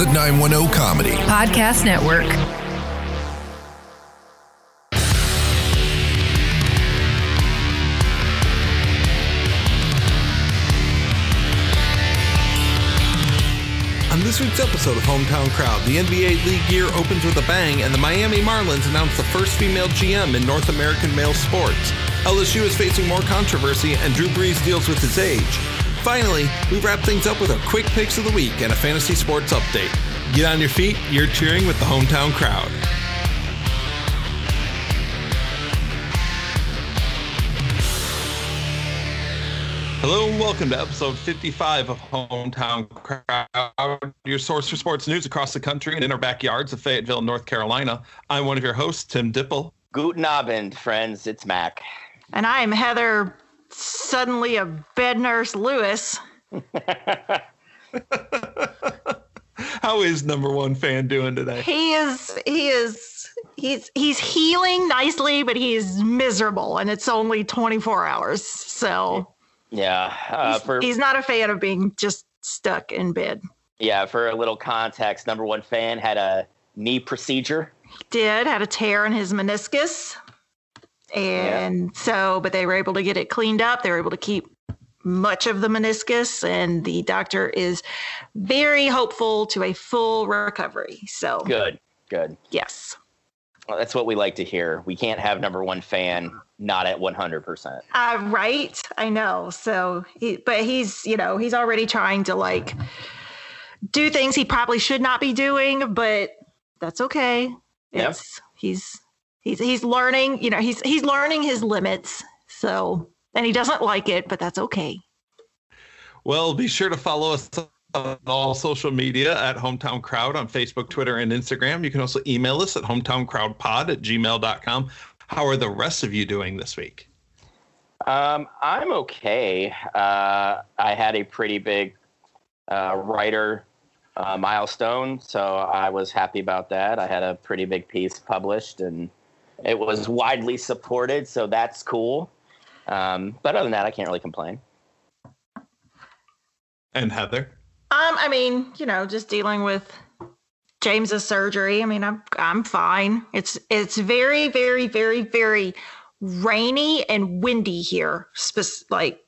The 910 Comedy Podcast Network. On this week's episode of Hometown Crowd, the NBA league year opens with a bang, and the Miami Marlins announce the first female GM in North American male sports. LSU is facing more controversy, and Drew Brees deals with his age. Finally, we wrap things up with our quick picks of the week and a fantasy sports update. Get on your feet, you're cheering with the Hometown Crowd. Hello and welcome to episode 55 of Hometown Crowd, your source for sports news across the country and in our backyards of Fayetteville, North Carolina. I'm one of your hosts, Tim Dipple. Guten Abend, friends. It's Mac. And I'm Heather, suddenly a bed nurse Lewis. How is number one fan doing today? He is, he is, he's, he's healing nicely, but he's miserable and it's only 24 hours. So Yeah. Uh, he's, for he's not a fan of being just stuck in bed. yeah, for a little context, number one fan had a knee procedure. He did, had a tear in his meniscus. And so, but they were able to get it cleaned up. They were able to keep much of the meniscus, and the doctor is very hopeful to a full recovery. So, Good. Good. yes. Well, that's what we like to hear. We can't have number one fan not at 100%. Uh, right. I know. So, he, but he's, you know, he's already trying to like do things he probably should not be doing, but that's okay. Yep. It's, he's, he's, he's learning, you know, he's, he's learning his limits. So, and he doesn't like it, but that's okay. Well, be sure to follow us on all social media at Hometown Crowd on Facebook, Twitter, and Instagram. You can also email us at hometowncrowdpod at gmail.com. How are the rest of you doing this week? Um, I'm okay. Uh, I had a pretty big uh, writer uh, milestone, so I was happy about that. I had a pretty big piece published, and it was widely supported, so that's cool. Um, but other than that, I can't really complain. And Heather? Um, I mean, you know, just dealing with James's surgery. I mean, I'm I'm fine. It's it's very very very very rainy and windy here. Spec- like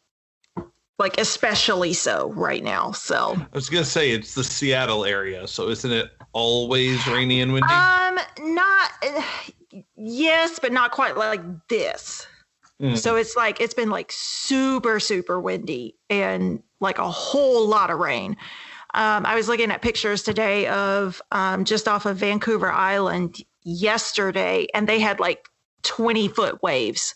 like especially so right now. So, I was going to say it's the Seattle area, so isn't it always rainy and windy? um not yes, but not quite like this. Mm. So it's like it's been like super super windy and like a whole lot of rain. Um, I was looking at pictures today of um, just off of Vancouver Island yesterday, and they had like 20 foot waves.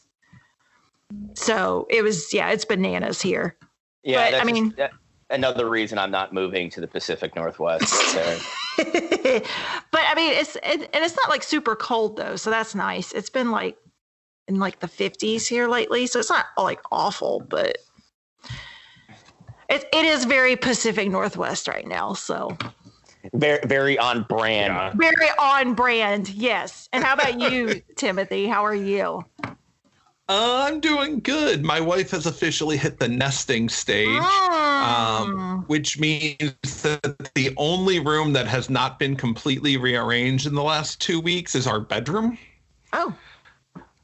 So it was yeah, it's bananas here. Yeah, But, that's I just- mean- that- another reason I'm not moving to the Pacific Northwest. So, but I mean, it's it, and it's not like super cold though, so that's nice. It's been like in like the 50s here lately, so it's not like awful, but it it is very Pacific Northwest right now. So very, very on brand. Yeah. very on brand, yes. And how about you, Timothy? How are you? I'm doing good. My wife has officially hit the nesting stage. um, Mm. which means that the only room that has not been completely rearranged in the last two weeks is our bedroom. oh,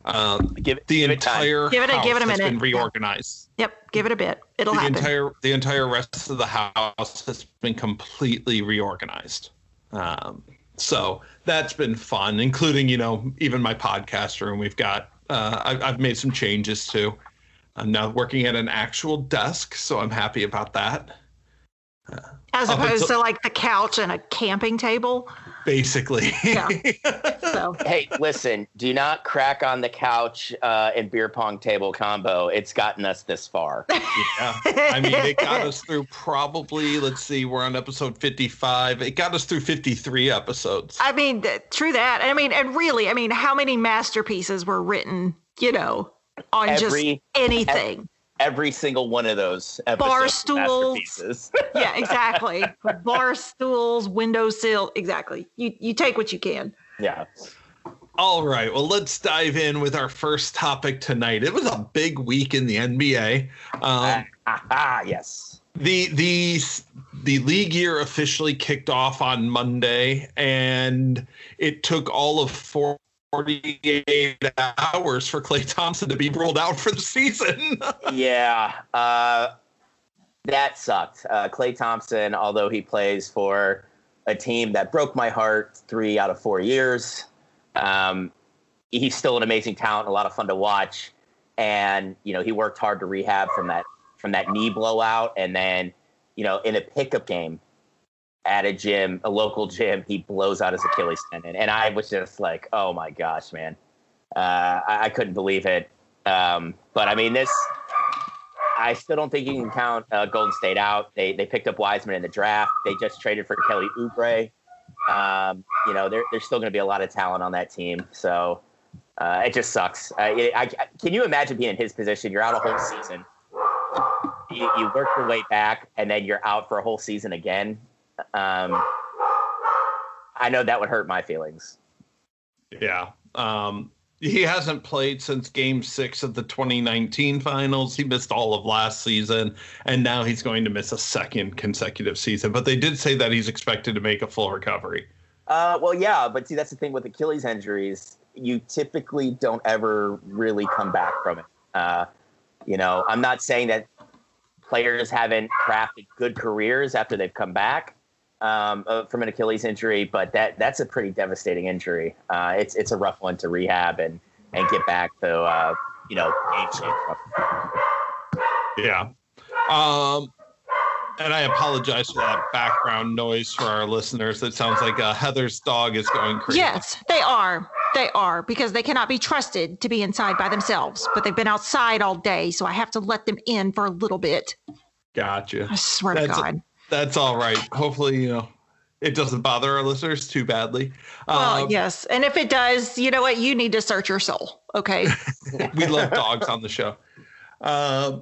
Um, Give, the give it entire Give it a- house give it a has been reorganized. yep. Give it a bit. It'll The happen. entire the entire rest of the house has been completely reorganized. Um, so that's been fun, including you know even my podcast room. We've got uh, I've, I've made some changes too. I'm now working at an actual desk, so I'm happy about that. As opposed until- to like the couch and a camping table. Basically, Yeah. So hey, listen, do not crack on the couch uh, and beer pong table combo. It's gotten us this far. Yeah. I mean, it got us through probably, let's see, we're on episode 55. It got us through 53 episodes. I mean, th- true that. I mean, and really, I mean, how many masterpieces were written, you know, on just Every- anything? Every single one of those episodes. Bar stools. masterpieces. yeah, exactly. Bar stools, windowsill, exactly. You you take what you can. yeah. All right. Well, let's dive in with our first topic tonight. It was a big week in the NBA. Um, Ah, ah, yes. the the the league year officially kicked off on Monday, and it took all of 48 hours for Klay Thompson to be ruled out for the season. yeah, uh, that sucked. Uh, Klay Thompson, although he plays for a team that broke my heart three out of four years, um, he's still an amazing talent, a lot of fun to watch, and you know he worked hard to rehab from that from that knee blowout, and then you know in a pickup game at a gym, a local gym, he blows out his Achilles tendon, and I was just like, oh my gosh, man, uh, I, I, couldn't believe it. Um, but I mean, this, I still don't think you can count uh, Golden State out. They they picked up Wiseman in the draft. They just traded for Kelly Oubre. Um, you know, there, there's still going to be a lot of talent on that team. So uh, it just sucks. I, can you imagine being in his position? You're out a whole season you, you work your way back and then you're out for a whole season again. Um, I know that would hurt my feelings. Yeah. Um, he hasn't played since game six of the 2019 finals. He missed all of last season, and now he's going to miss a second consecutive season. But they did say that he's expected to make a full recovery. Uh, well, yeah, but see, that's the thing with Achilles injuries. You typically don't ever really come back from it. Uh, you know, I'm not saying that players haven't crafted good careers after they've come back um, uh, from an Achilles injury, but that that's a pretty devastating injury. Uh, it's it's a rough one to rehab and and get back to uh, you know game shape. Yeah. Um, and I apologize for that background noise for our listeners. It sounds like uh, Heather's dog is going crazy. Yes, they are. They are because they cannot be trusted to be inside by themselves, but they've been outside all day, so I have to let them in for a little bit. Gotcha. I swear that's, to God. That's all right. Hopefully, you know, it doesn't bother our listeners too badly. Well, um, yes. And if it does, you know what? You need to search your soul. Okay. we love dogs on the show. Uh,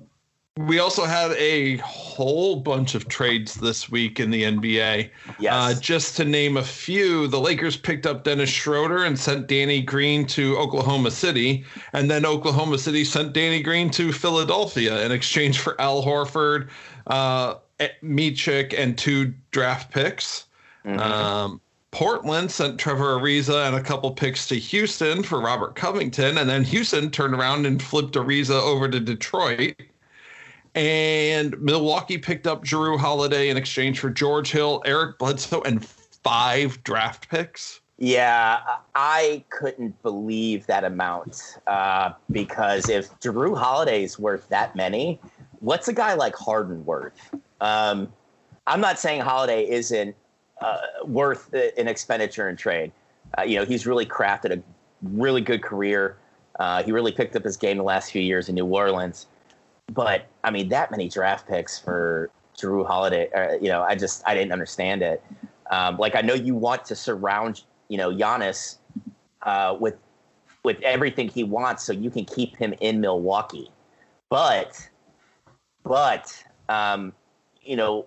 we also had a whole bunch of trades this week in the NBA. Yes. Uh, just to name a few, the Lakers picked up Dennis Schroeder and sent Danny Green to Oklahoma City. And then Oklahoma City sent Danny Green to Philadelphia in exchange for Al Horford, uh, Micic, and two draft picks. Mm-hmm. Um, Portland sent Trevor Ariza and a couple picks to Houston for Robert Covington. And then Houston turned around and flipped Ariza over to Detroit. And Milwaukee picked up Jrue Holiday in exchange for George Hill, Eric Bledsoe, and five draft picks. Yeah, I couldn't believe that amount uh, because if Jrue Holiday's worth that many, what's a guy like Harden worth? Um, I'm not saying Holiday isn't uh, worth an expenditure in trade. Uh, you know, he's really crafted a really good career. Uh, he really picked up his game the last few years in New Orleans. But I mean, that many draft picks for Jrue Holiday, uh, you know, I just I didn't understand it. Um, like I know you want to surround, you know, Giannis uh, with with everything he wants, so you can keep him in Milwaukee. But but um, you know,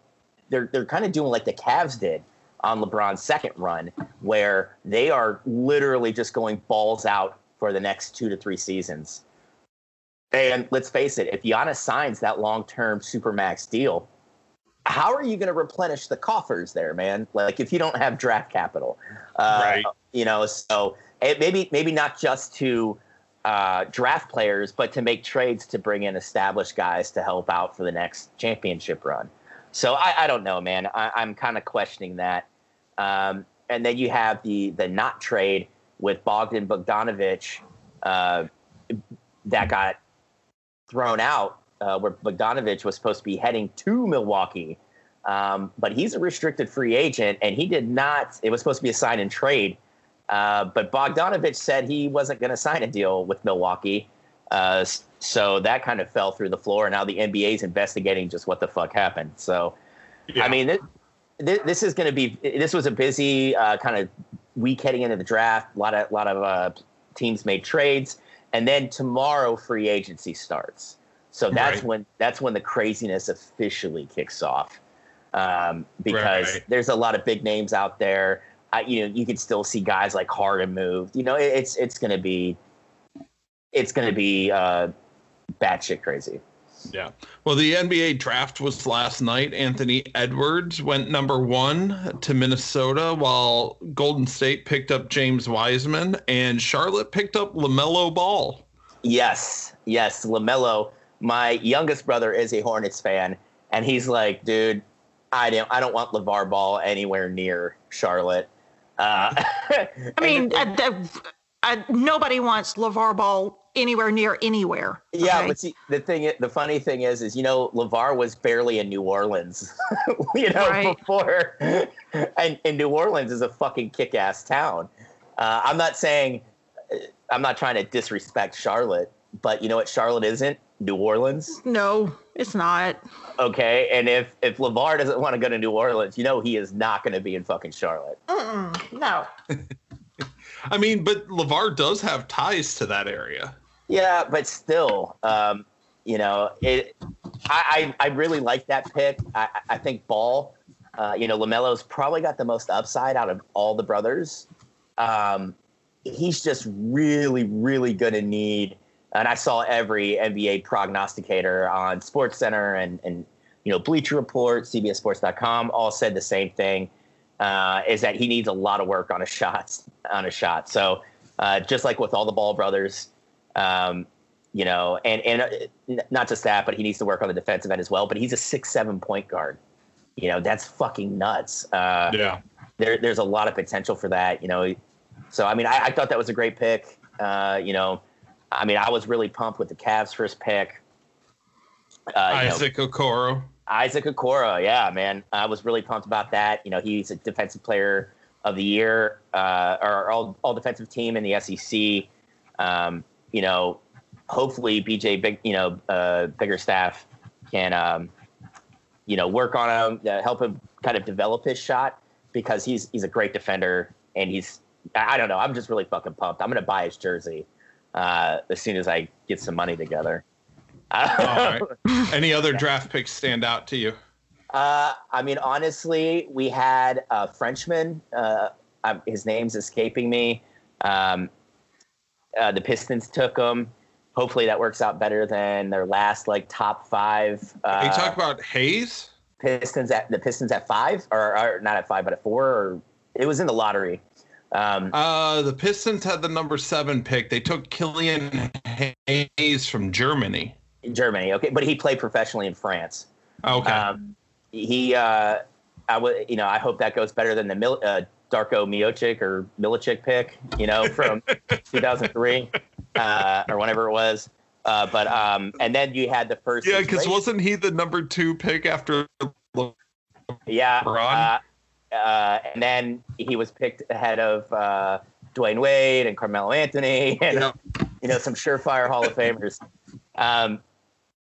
they're they're kind of doing like the Cavs did on LeBron's second run, where they are literally just going balls out for the next two to three seasons. And let's face it, if Giannis signs that long term supermax deal, how are you going to replenish the coffers there, man? Like if you don't have draft capital, uh, right? You know, so it maybe maybe not just to uh, draft players, but to make trades to bring in established guys to help out for the next championship run. So I, I don't know, man. I, am kind of questioning that. Um, and then you have the the not trade with Bogdan Bogdanovich uh, that got thrown out uh, where Bogdanovich was supposed to be heading to Milwaukee. Um, but he's a restricted free agent, and he did not. It was supposed to be a sign and trade, uh, but Bogdanovich said he wasn't going to sign a deal with Milwaukee. Uh, so that kind of fell through the floor. And now the NBA is investigating just what the fuck happened. So, yeah. I mean, this, this is going to be. This was a busy uh, kind of week heading into the draft. A lot of lot of uh, teams made trades and then tomorrow free agency starts. So that's right. when that's when the craziness officially kicks off, um, because right. there's a lot of big names out there. I, you know, you can still see guys like Harden moved. You know, it, it's it's going to be it's going to be uh, batshit crazy. Yeah. Well, the NBA draft was last night. Anthony Edwards went number one to Minnesota, while Golden State picked up James Wiseman, and Charlotte picked up LaMelo Ball. Yes, yes, LaMelo. My youngest brother is a Hornets fan, and he's like, dude, I don't, I don't want LeVar Ball anywhere near Charlotte. Uh, I mean, uh, the, uh, nobody wants LeVar Ball anywhere near anywhere. Okay? Yeah, but see, the thing, the funny thing is, is you know, LeVar was barely in New Orleans, you know, right. before, and, and New Orleans is a fucking kick-ass town. Uh, I'm not saying, I'm not trying to disrespect Charlotte, but you know what Charlotte isn't? New Orleans. No, it's not. Okay, and if if LeVar doesn't want to go to New Orleans, you know he is not going to be in fucking Charlotte. Mm-mm, no. I mean, but LeVar does have ties to that area. Yeah, but still, um, you know, it. I, I, I really like that pick. I, I think Ball, uh, you know, Lamelo's probably got the most upside out of all the brothers. Um, he's just really, really going to need. And I saw every NBA prognosticator on Sports Center and and you know Bleacher Report, CBSSports.com all said the same thing. Uh, is that he needs a lot of work on his shots on a shot. So uh, just like with all the Ball brothers, um, you know, and and uh, not just that, but he needs to work on the defensive end as well. But he's a six seven point guard. You know, that's fucking nuts. Uh, yeah, there, there's a lot of potential for that. You know, so I mean, I, I thought that was a great pick. Uh, you know, I mean, I was really pumped with the Cavs first pick. Uh, Isaac know, Okoro. Isaac Okoro, yeah, man, I was really pumped about that. You know, he's a defensive player of the year, uh, or all all defensive team in the SEC. Um, you know, hopefully BJ Big, you know, uh, Bickerstaff can, um, you know, work on him, uh, help him kind of develop his shot because he's he's a great defender and he's I don't know. I'm just really fucking pumped. I'm gonna buy his jersey uh, as soon as I get some money together. Any other draft picks stand out to you? Uh, I mean, honestly, we had a Frenchman. Uh, his name's escaping me. Um, uh, the Pistons took him. Hopefully that works out better than their last like top five. Uh, you talk about Hayes. Pistons at the Pistons at five, or, or, not at five, but at four. Or it was in the lottery. Um, uh, the Pistons had the number seven pick. They took Killian Hayes from Germany. Germany, okay, but he played professionally in France. Okay. Um, he, uh, I would, you know, I hope that goes better than the Mil- uh, Darko Miocic or Milicic pick, you know, from 2003 uh, or whenever it was. Uh, but um, and then you had the first. Yeah, because wasn't he the number two pick after? Yeah. Uh, uh, and then he was picked ahead of uh, Dwyane Wade and Carmelo Anthony and yep. you know some surefire Hall of Famers. Um,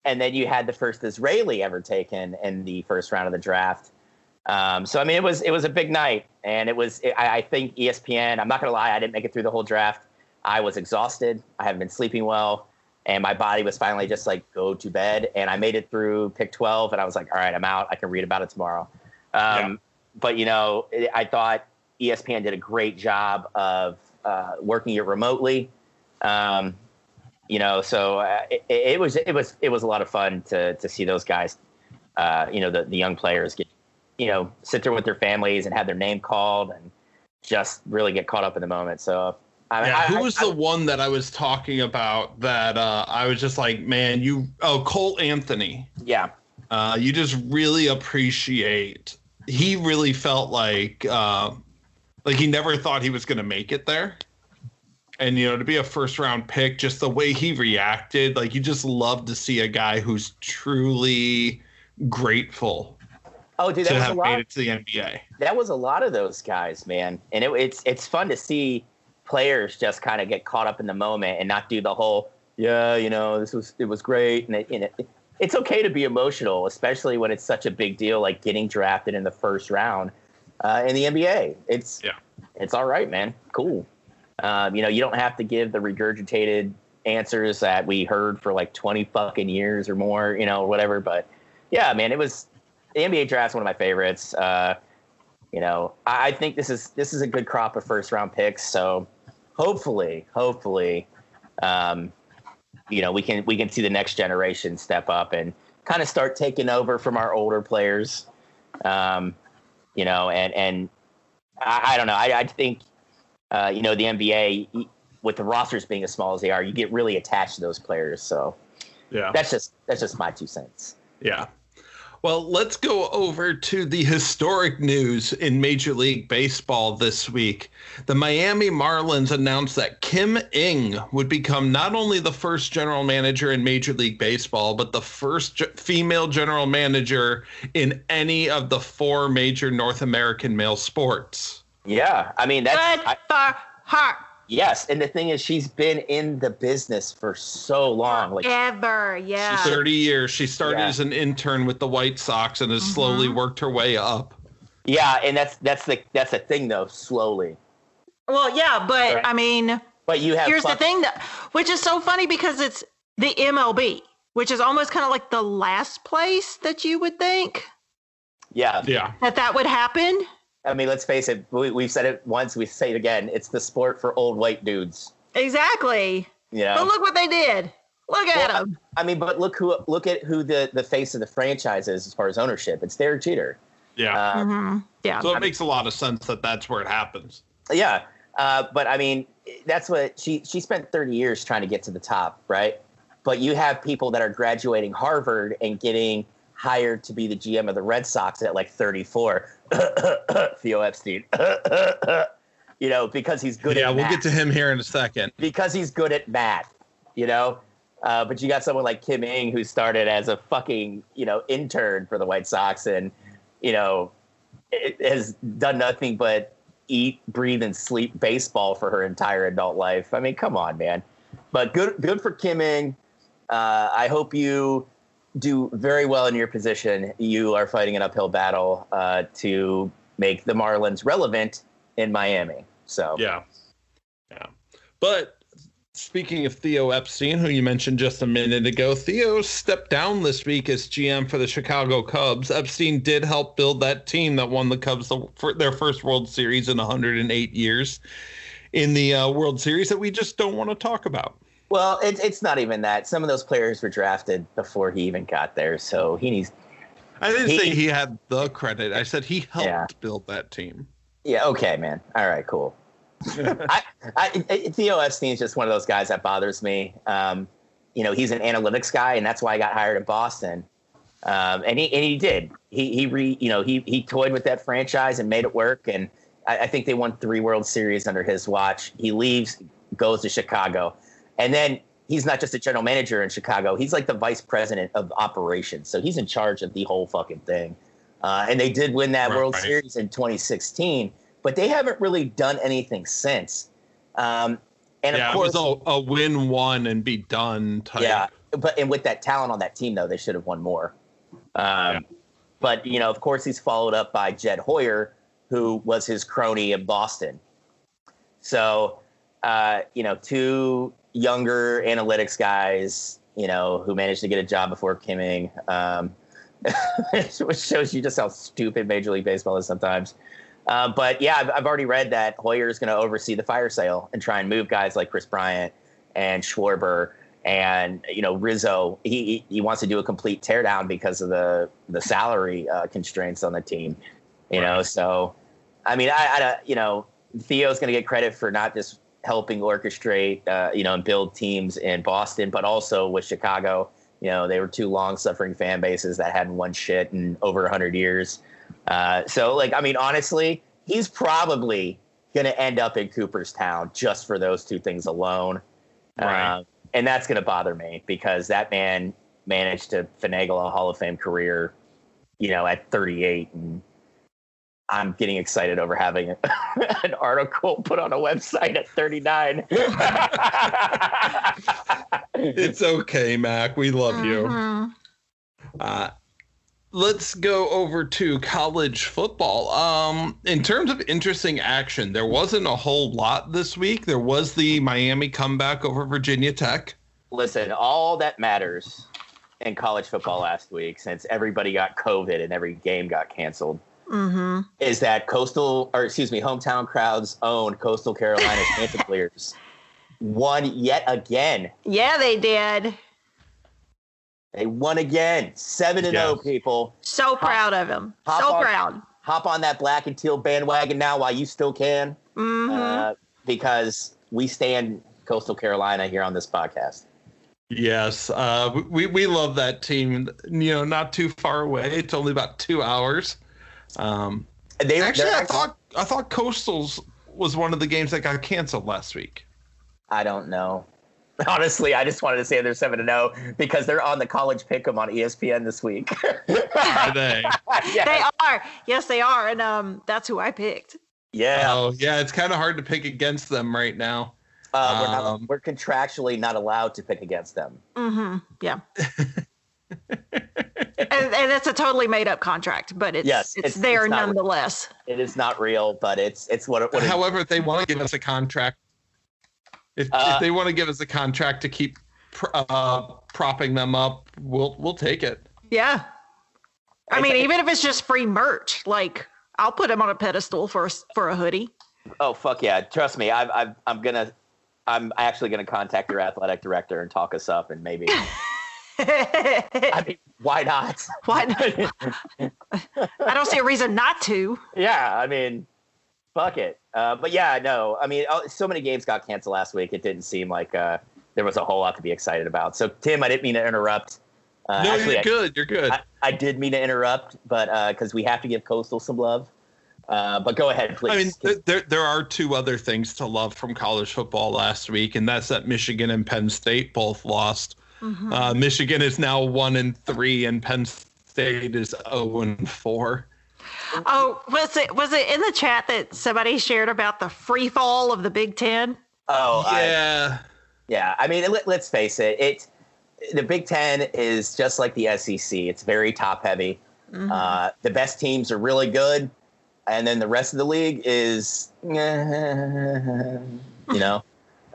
and then you had the first Israeli ever taken in the first round of the draft. Um, so I mean, it was it was a big night, and it was. It, I, I, think ESPN. I'm not gonna lie, I didn't make it through the whole draft. I was exhausted. I haven't been sleeping well, and my body was finally just like go to bed. And I made it through pick 12, and I was like, all right, I'm out. I can read about it tomorrow. Um, yeah. But you know, it, I thought ESPN did a great job of uh, working it remotely. Um, you know, so uh, it, it, was it was it was a lot of fun to to see those guys. Uh, you know, the the young players get you know, sit there with their families and have their name called and just really get caught up in the moment. So, I yeah, I, who was I, the one that I was talking about that uh, I was just like, man, you, oh, Cole Anthony. Yeah. Uh, you just really appreciate. He really felt like, uh, like he never thought he was going to make it there. And you know, to be a first round pick, just the way he reacted, like you just love to see a guy who's truly grateful Oh, dude, that was a lot. made it to the NBA. That was a lot of those guys, man, and it, it's it's fun to see players just kind of get caught up in the moment and not do the whole, yeah, you know, this was it was great, and, it, and it, it's okay to be emotional, especially when it's such a big deal like getting drafted in the first round uh, in the NBA. It's yeah, it's all right, man. Cool. Um, you know, you don't have to give the regurgitated answers that we heard for like 20 fucking years or more, you know, whatever. But yeah, man, it was the NBA draft is one of my favorites. Uh, you know, I, I, think this is this is a good crop of first round picks. So hopefully, hopefully, um, you know we can we can see the next generation step up and kind of start taking over from our older players. Um, you know, and and I, I don't know. I, I think uh, you know the NBA with the rosters being as small as they are, you get really attached to those players. So yeah, that's just that's just my two cents. Yeah. Well, let's go over to the historic news in Major League Baseball this week. The Miami Marlins announced that Kim Ng would become not only the first general manager in Major League Baseball, but the first female general manager in any of the four major North American male sports. Yeah, I mean that's good for her. Yes, and the thing is, she's been in the business for so long, like ever. Yeah, she's thirty years. She started yeah. as an intern with the White Sox and has mm-hmm. slowly worked her way up. Yeah, and that's that's the that's the thing though. Slowly. Well, yeah, but right. I mean, but you have. Here's the thing that, which is so funny because it's the MLB, which is almost kind of like the last place that you would think. Yeah. Yeah. That that would happen. I mean, let's face it. We, have said it once. We say it again. It's the sport for old white dudes. Exactly. Yeah. But look what they did. Look at well, them. I mean, but look who look at who the the face of the franchise is as far as ownership. It's Derek Jeter. Yeah. Uh, mm-hmm. Yeah. So it I makes mean, a lot of sense that that's where it happens. Yeah. Uh, but I mean, that's what she she spent 30 years trying to get to the top, right? But you have people that are graduating Harvard and getting hired to be the GM of the Red Sox at like 34. Theo Epstein. you know, because he's good at math. yeah, we'll get to him here in a second. Because he's good at math, you know? Uh, but you got someone like Kim Ng who started as a fucking, you know, intern for the White Sox and, you know, has done nothing but eat, breathe, and sleep baseball for her entire adult life. I mean, come on, man. But good, good for Kim Ng. Uh, I hope you do very well in your position. You are fighting an uphill battle uh, to make the Marlins relevant in Miami. So yeah, yeah. But speaking of Theo Epstein, who you mentioned just a minute ago, Theo stepped down this week as GM for the Chicago Cubs. Epstein did help build that team that won the Cubs the, their first World Series in 108 years in the uh, World Series that we just don't want to talk about. Well, it's it's not even that. Some of those players were drafted before he even got there, so he needs. I didn't he, say he had the credit. I said he helped yeah. build that team. Yeah. Okay, man. All right. Cool. I, I, Theo Epstein is just one of those guys that bothers me. Um, you know, he's an analytics guy, and that's why I got hired in Boston. Um, and he and he did. He he re you know he he toyed with that franchise and made it work. And I, I think they won three World Series under his watch. He leaves, goes to Chicago. And then he's not just a general manager in Chicago; he's like the vice president of operations. So he's in charge of the whole fucking thing. Uh, and they did win that right, World right. Series in 2016, but they haven't really done anything since. Um, and yeah, of course, it was a, a, win one and be done type. Yeah, but and with that talent on that team, though, they should have won more. Um, yeah. But you know, of course, he's followed up by Jed Hoyer, who was his crony in Boston. So, uh, you know, two younger analytics guys, you know, who managed to get a job before Kim Ng, um, which shows you just how stupid Major League Baseball is sometimes. Uh, but yeah, I've, I've, already read that Hoyer is going to oversee the fire sale and try and move guys like Kris Bryant and Schwarber and you know Rizzo. He he wants to do a complete teardown because of the the salary uh, constraints on the team. You know, so I mean, I, I you know Theo's going to get credit for not just helping orchestrate, uh, you know, and build teams in Boston, but also with Chicago. You know, they were two long-suffering fan bases that hadn't won shit in over 100 years. Uh, so, like, I mean, honestly, he's probably going to end up in Cooperstown just for those two things alone. Right. Uh, and that's going to bother me because that man managed to finagle a Hall of Fame career, you know, at 38 and I'm getting excited over having an article put on a website at 39. it's okay, Mac. We love mm-hmm. you. Uh, let's go over to college football. Um, in terms of interesting action, there wasn't a whole lot this week. There was the Miami comeback over Virginia Tech. Listen, all that matters in college football last week, since everybody got COVID and every game got canceled mm-hmm. is that coastal or excuse me hometown crowds own coastal carolina chanticleers won yet again. Yeah, they did. They won again. 7 and 0 people. So proud of them. So on- proud. Hop on that black and teal bandwagon now while you still can. hmm Uh, because we stand Coastal Carolina here on this podcast. Yes, uh, we we love that team. You know, not too far away. It's only about two hours. Um, They actually, they're I thought I thought Coastal's was one of the games that got canceled last week. I don't know. Honestly, I just wanted to say they're seven to zero because they're on the college pick'em on ESPN this week. Are they? yeah, They are. Yes, they are. And um, that's who I picked. yeah. Oh, yeah. It's kind of hard to pick against them right now. Uh, we're, not, Um, we're contractually not allowed to pick against them. Mm-hmm. Yeah. and, and it's a totally made up contract, but it's Yes, it's, it's- there it's not- nonetheless. It is not real, but it's it's what it, what it, However, if they want to give us a contract, if, Uh, if they want to give us a contract to keep pr- uh, propping them up, we'll we'll take it. Yeah. I It's mean, like- even if it's just free merch, like I'll put him on a pedestal for for a hoodie. Oh fuck yeah! Trust me, I've, I've, I'm gonna, I'm actually gonna contact your athletic director and talk us up, and maybe. I mean, why not? Why not? I don't see a reason not to. yeah, I mean, fuck it. Uh, but yeah, no, I mean, oh, so many games got canceled last week. It didn't seem like uh, there was a whole lot to be excited about. So Tim, I didn't mean to interrupt. Uh, no, actually, you're I- good. You're good. I, I did mean to interrupt, but because we have to give Coastal some love. Uh, but go ahead, please. I mean, th- there there are two other things to love from college football last week, and that's that Michigan and Penn State both lost. Mhm. Uh, Michigan is now one and three, and Penn State is zero and four. Oh, was it was it in the chat that somebody shared about the free fall of the Big Ten? oh, I- yeah, Yeah, I mean, let, let's face it. It the Big Ten is just like the SEC. It's very top heavy. Mhm. Uh, the best teams are really good, and then the rest of the league is, you know.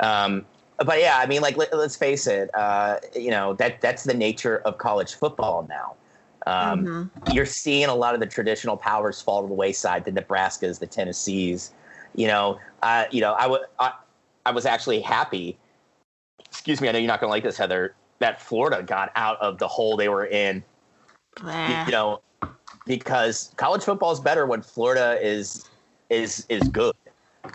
Um, but yeah, I mean, like let, us face it. Uh, you know that that's the nature of college football now. Um, Mhm. you're seeing a lot of the traditional powers fall to the wayside. The Nebraskas, the Tennessees. You know, uh, you know, I would, I, I was actually happy. Excuse me, I know you're not going to like this, Heather. That Florida got out of the hole they were in. Blah. you know, because college football is better when Florida is is is good.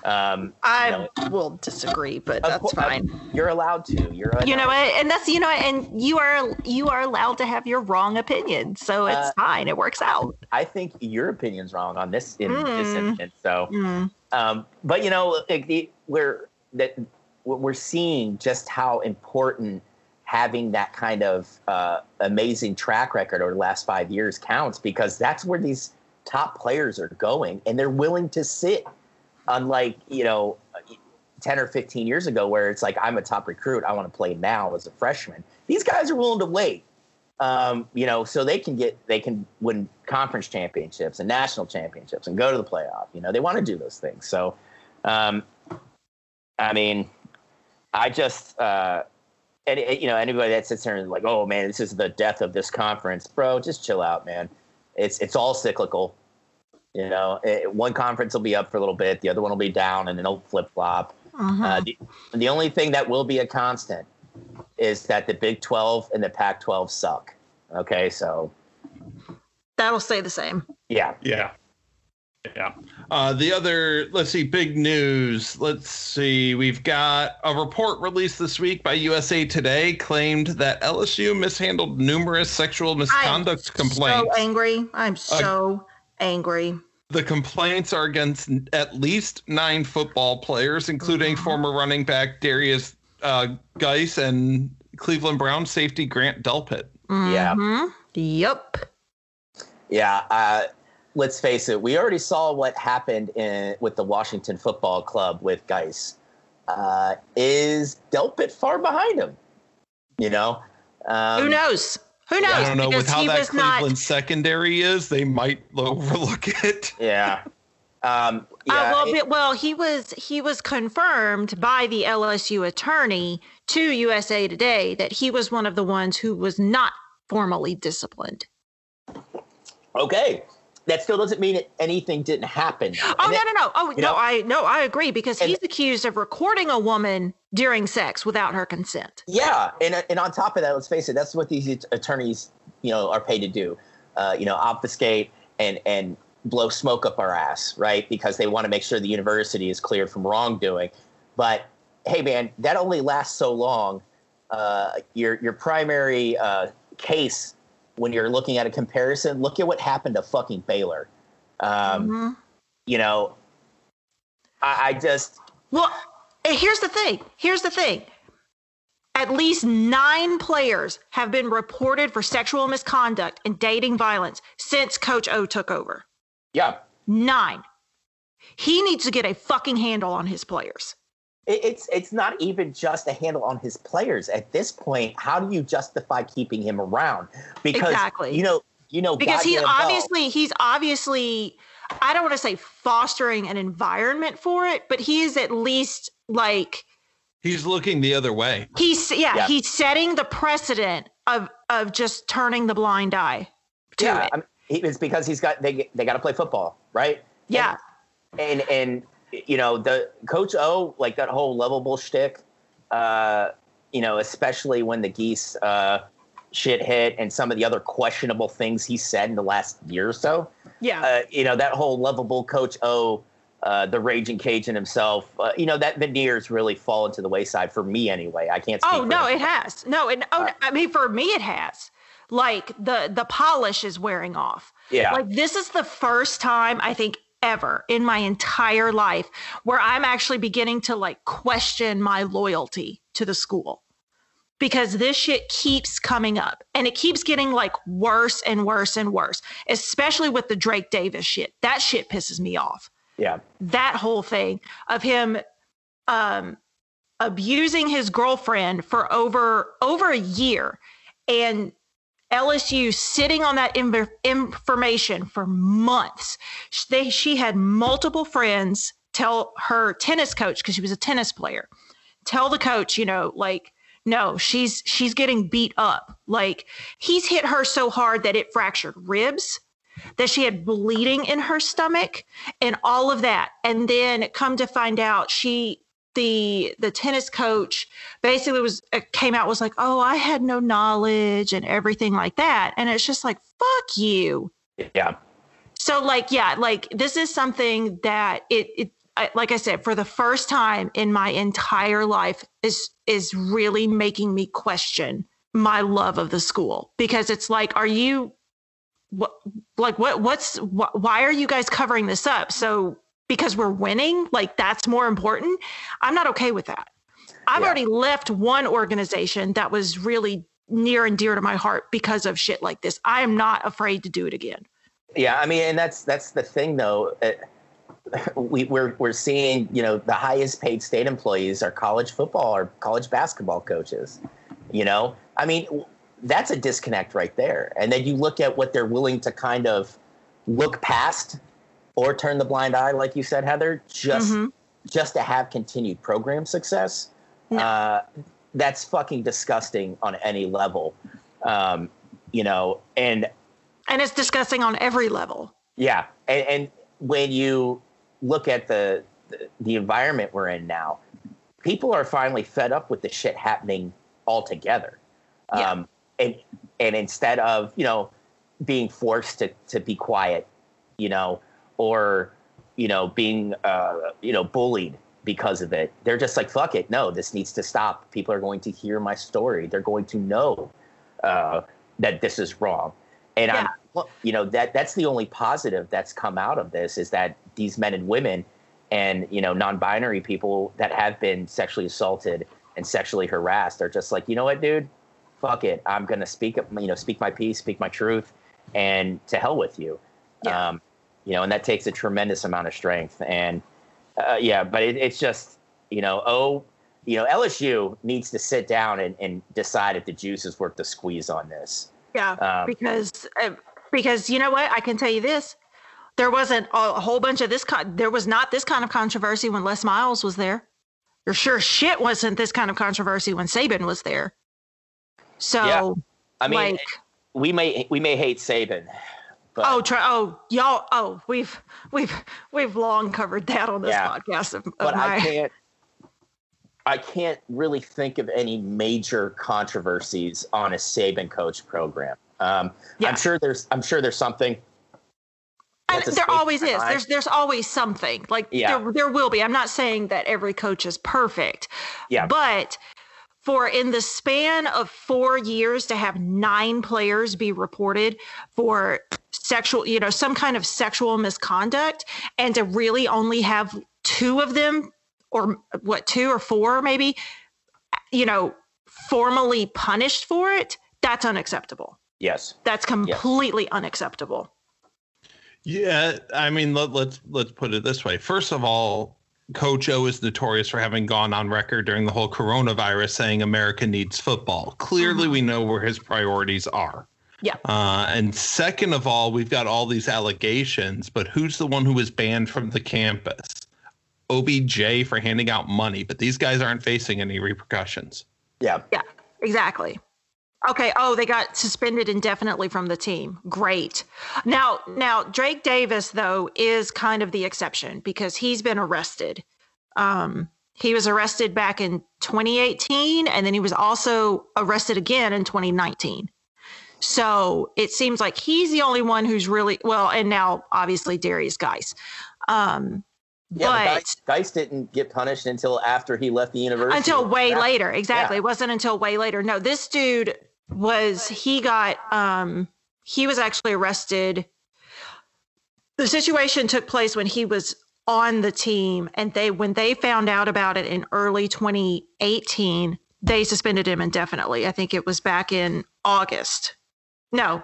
Um, I you know, will disagree, but that's cour- uh, fine. You're allowed to. You're. You know what? And that's you know, and you are you are allowed to have your wrong opinion, so it's Uh, fine. It works out. I think your opinion's wrong on this in this Mm. instance. So. Mm. Um, but you know, we're that we're seeing just how important having that kind of uh, amazing track record over the last five years counts because that's where these top players are going, and they're willing to sit. Unlike you know, ten or fifteen years ago, where it's like I'm a top recruit, I want to play now as a freshman. These guys are willing to wait. Um, you know, so they can get they can win conference championships and national championships and go to the playoff. You know, they want to do those things. So, um, I mean, I just uh, any, you know anybody that sits there and like, oh man, this is the death of this conference, bro. Just chill out, man. It's it's all cyclical. You know, it, one conference will be up for a little bit, the other one will be down, and then it'll flip flop. Mhm. Uh, the, the only thing that will be a constant is that the Big 12 and the Pac 12 suck. Okay, so That'll stay the same. yeah. yeah, yeah. Uh, the other, let's see, big news. Let's see, we've got a report released this week by USA Today claimed that LSU mishandled numerous sexual misconduct complaints. So angry. I'm so angry. The complaints are against at least nine football players, including Mhm. former running back Derrius uh, Guice and Cleveland Brown safety Grant Delpit. Yeah. Mhm. Yep. Yeah. Uh, let's face it, we already saw what happened in, with the Washington Football Club with Guice. Uh, is Delpit far behind him? You know? Um, Who knows? Who knows? I don't know Because with how that Cleveland not. secondary is, they might overlook it. Yeah. Um, Uh, well, it- but- well, he was he was confirmed by the LSU attorney to USA Today that he was one of the ones who was not formally disciplined. okay. That still doesn't mean that anything didn't happen. Oh And no it- no no! Oh no, know- I no I agree because and- he's accused of recording a woman during sex without her consent. Yeah, and and on top of that, let's face it, that's what these attorneys, you know, are paid to do. Uh, you know, obfuscate and and blow smoke up our ass, right? Because they want to make sure the university is cleared from wrongdoing. But hey, man, that only lasts so long. Uh, your your primary uh, case when you're looking at a comparison, look at what happened to fucking Baylor. Um, mm-hmm. You know, I, I just well, here's the thing. Here's the thing. At least nine players have been reported for sexual misconduct and dating violence since Coach O took over. Yeah. Nine. He needs to get a fucking handle on his players. It's it's not even just a handle on his players at this point. How do you justify keeping him around? Because exactly. you know you know because he's obviously he's obviously I don't want to say fostering an environment for it, but he is at least like he's looking the other way. He's yeah, yeah. he's setting the precedent of of just turning the blind eye to yeah, it. I mean, it's because he's got they they got to play football, right? Yeah. And, and, and you know the coach O like that whole lovable shtick, uh, you know, especially when the geese uh, shit hit and some of the other questionable things he said in the last year or so. Yeah. Uh, you know that whole lovable coach O. Uh, the raging Cajun himself, uh, you know that veneer's really fallen to the wayside for me anyway. I can't. oh no, it has. No, and oh, uh, I mean for me it has like the the polish is wearing off. Yeah. Like this is the first time I think ever in my entire life where I'm actually beginning to like question my loyalty to the school. Because this shit keeps coming up and it keeps getting like worse and worse and worse, especially with the Drake Davis shit. That shit pisses me off. Yeah. That whole thing of him um abusing his girlfriend for over over a year and LSU sitting on that Im- information for months. They, she had multiple friends tell her tennis coach because she was a tennis player, tell the coach, you know, like, no, she's she's getting beat up. Like he's hit her so hard that it fractured ribs, that she had bleeding in her stomach, and all of that. And then come to find out, she the the tennis coach basically was uh, came out was like oh i had no knowledge and everything like that and it's just like fuck you yeah so like yeah like this is something that it it like i said for the first time in my entire life is is really making me question my love of the school because it's like are you what like what what's wh- why are you guys covering this up so because we're winning, like that's more important. I'm not okay with that. I've yeah. already left one organization that was really near and dear to my heart because of shit like this. I am not afraid to do it again. Yeah, I mean, and that's that's the thing though. It, we, we're we're seeing you know the highest paid state employees are college football or college basketball coaches. You know, I mean, that's a disconnect right there. And then you look at what they're willing to kind of look past or turn the blind eye, like you said, Heather, just mm-hmm. just to have continued program success. No. Uh, that's fucking disgusting on any level. Um, you know, and and it's disgusting on every level. Yeah, and, and when you look at the, the the environment we're in now, people are finally fed up with the shit happening altogether. Yeah. Um, and and instead of you know being forced to to be quiet, you know, or you know being uh, you know bullied because of it. They're just like fuck it. No, this needs to stop. People are going to hear my story. They're going to know uh, that this is wrong. And yeah. I'm you know that that's the only positive that's come out of this is that these men and women and you know non-binary people that have been sexually assaulted and sexually harassed are just like you know what dude fuck it i'm gonna speak you know speak my piece speak my truth and to hell with you yeah. um, you know, and that takes a tremendous amount of strength. And uh, yeah, but it, it's just, you know, oh, you know, LSU needs to sit down and, and decide if the juice is worth the squeeze on this. Yeah, um, because uh, because you know what, I can tell you this: there wasn't a, whole bunch of this. Con- there was not this kind of controversy when Les Miles was there. There sure shit wasn't this kind of controversy when Saban was there. So, yeah. I mean, like, we may we may hate Saban, but, oh, try, oh, y'all. Oh, we've we've we've long covered that on this yeah, podcast. Of, of but my... I can't. I can't really think of any major controversies on a Saban coach program. Um, yeah. I'm sure there's I'm sure there's something. There always is. There's there's always something. Like yeah. there there will be. I'm not saying that every coach is perfect. Yeah. But for in the span of four years to have nine players be reported for sexual, you know, some kind of sexual misconduct, and to really only have two of them, or what, two or four maybe, you know, formally punished for it, that's unacceptable. Yes. That's completely yes. unacceptable. Yeah, I mean, let, let's let's put it this way. First of all, Coach O is notorious for having gone on record during the whole coronavirus saying America needs football. Clearly, mm-hmm. we know where his priorities are. Yeah. Uh, and second of all, we've got all these allegations, but who's the one who was banned from the campus? OBJ for handing out money, but these guys aren't facing any repercussions. Yeah. Yeah, exactly. Okay. Oh, they got suspended indefinitely from the team. Great. Now, now Drake Davis though is kind of the exception because he's been arrested. Um, he was arrested back in 2018, and then he was also arrested again in 2019. So it seems like he's the only one who's really well, and now obviously Derrius Guice. Um, yeah, but, Guice, Guice, didn't get punished until after he left the university. Until way yeah. later, exactly. Yeah. It wasn't until way later. No, this dude was he got um he was actually arrested. The situation took place when he was on the team and they when they found out about it in early 2018 they suspended him indefinitely. I think it was back in august. No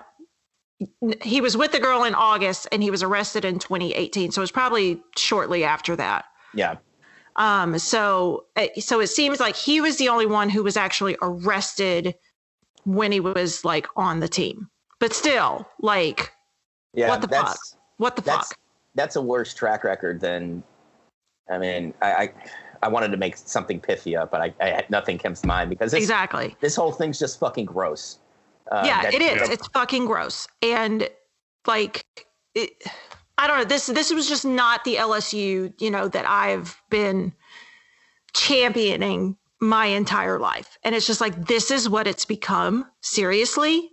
he was with the girl in august and he was arrested in 2018 so it was probably shortly after that. Yeah. Um so eh, so it seems like he was the only one who was actually arrested when he was like on the team. But still, like, yeah, what the fuck? What the that's, fuck? That's a worse track record than. I mean, I, I, I wanted to make something pithy up, but I, I nothing comes to mind because this, exactly this whole thing's just fucking gross. Uh, yeah, it is. It's fucking gross, and like, it, I don't know. This this was just not the LSU, you know, that I've been championing my entire life. And it's just like, this is what it's become, seriously.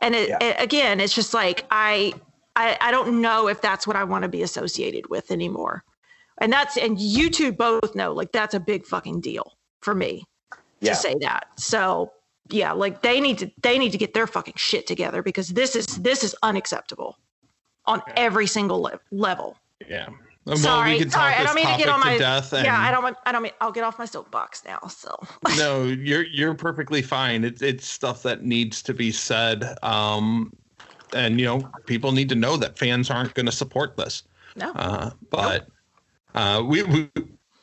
And it, yeah. it, again, it's just like, I, I, I don't know if that's what I want to be associated with anymore. And that's, and you two both know, like, that's a big fucking deal for me yeah. to say that. So, yeah, like they need to, they need to get their fucking shit together because this is, this is unacceptable on every single le- level. Yeah. Well, sorry, we sorry. I don't mean to get on my death. And, yeah, I don't. I don't mean. I'll get off my soapbox now. So. no, you're you're perfectly fine. It's it's stuff that needs to be said. Um, and you know, people need to know that fans aren't going to support this. No. Uh, but uh, we, we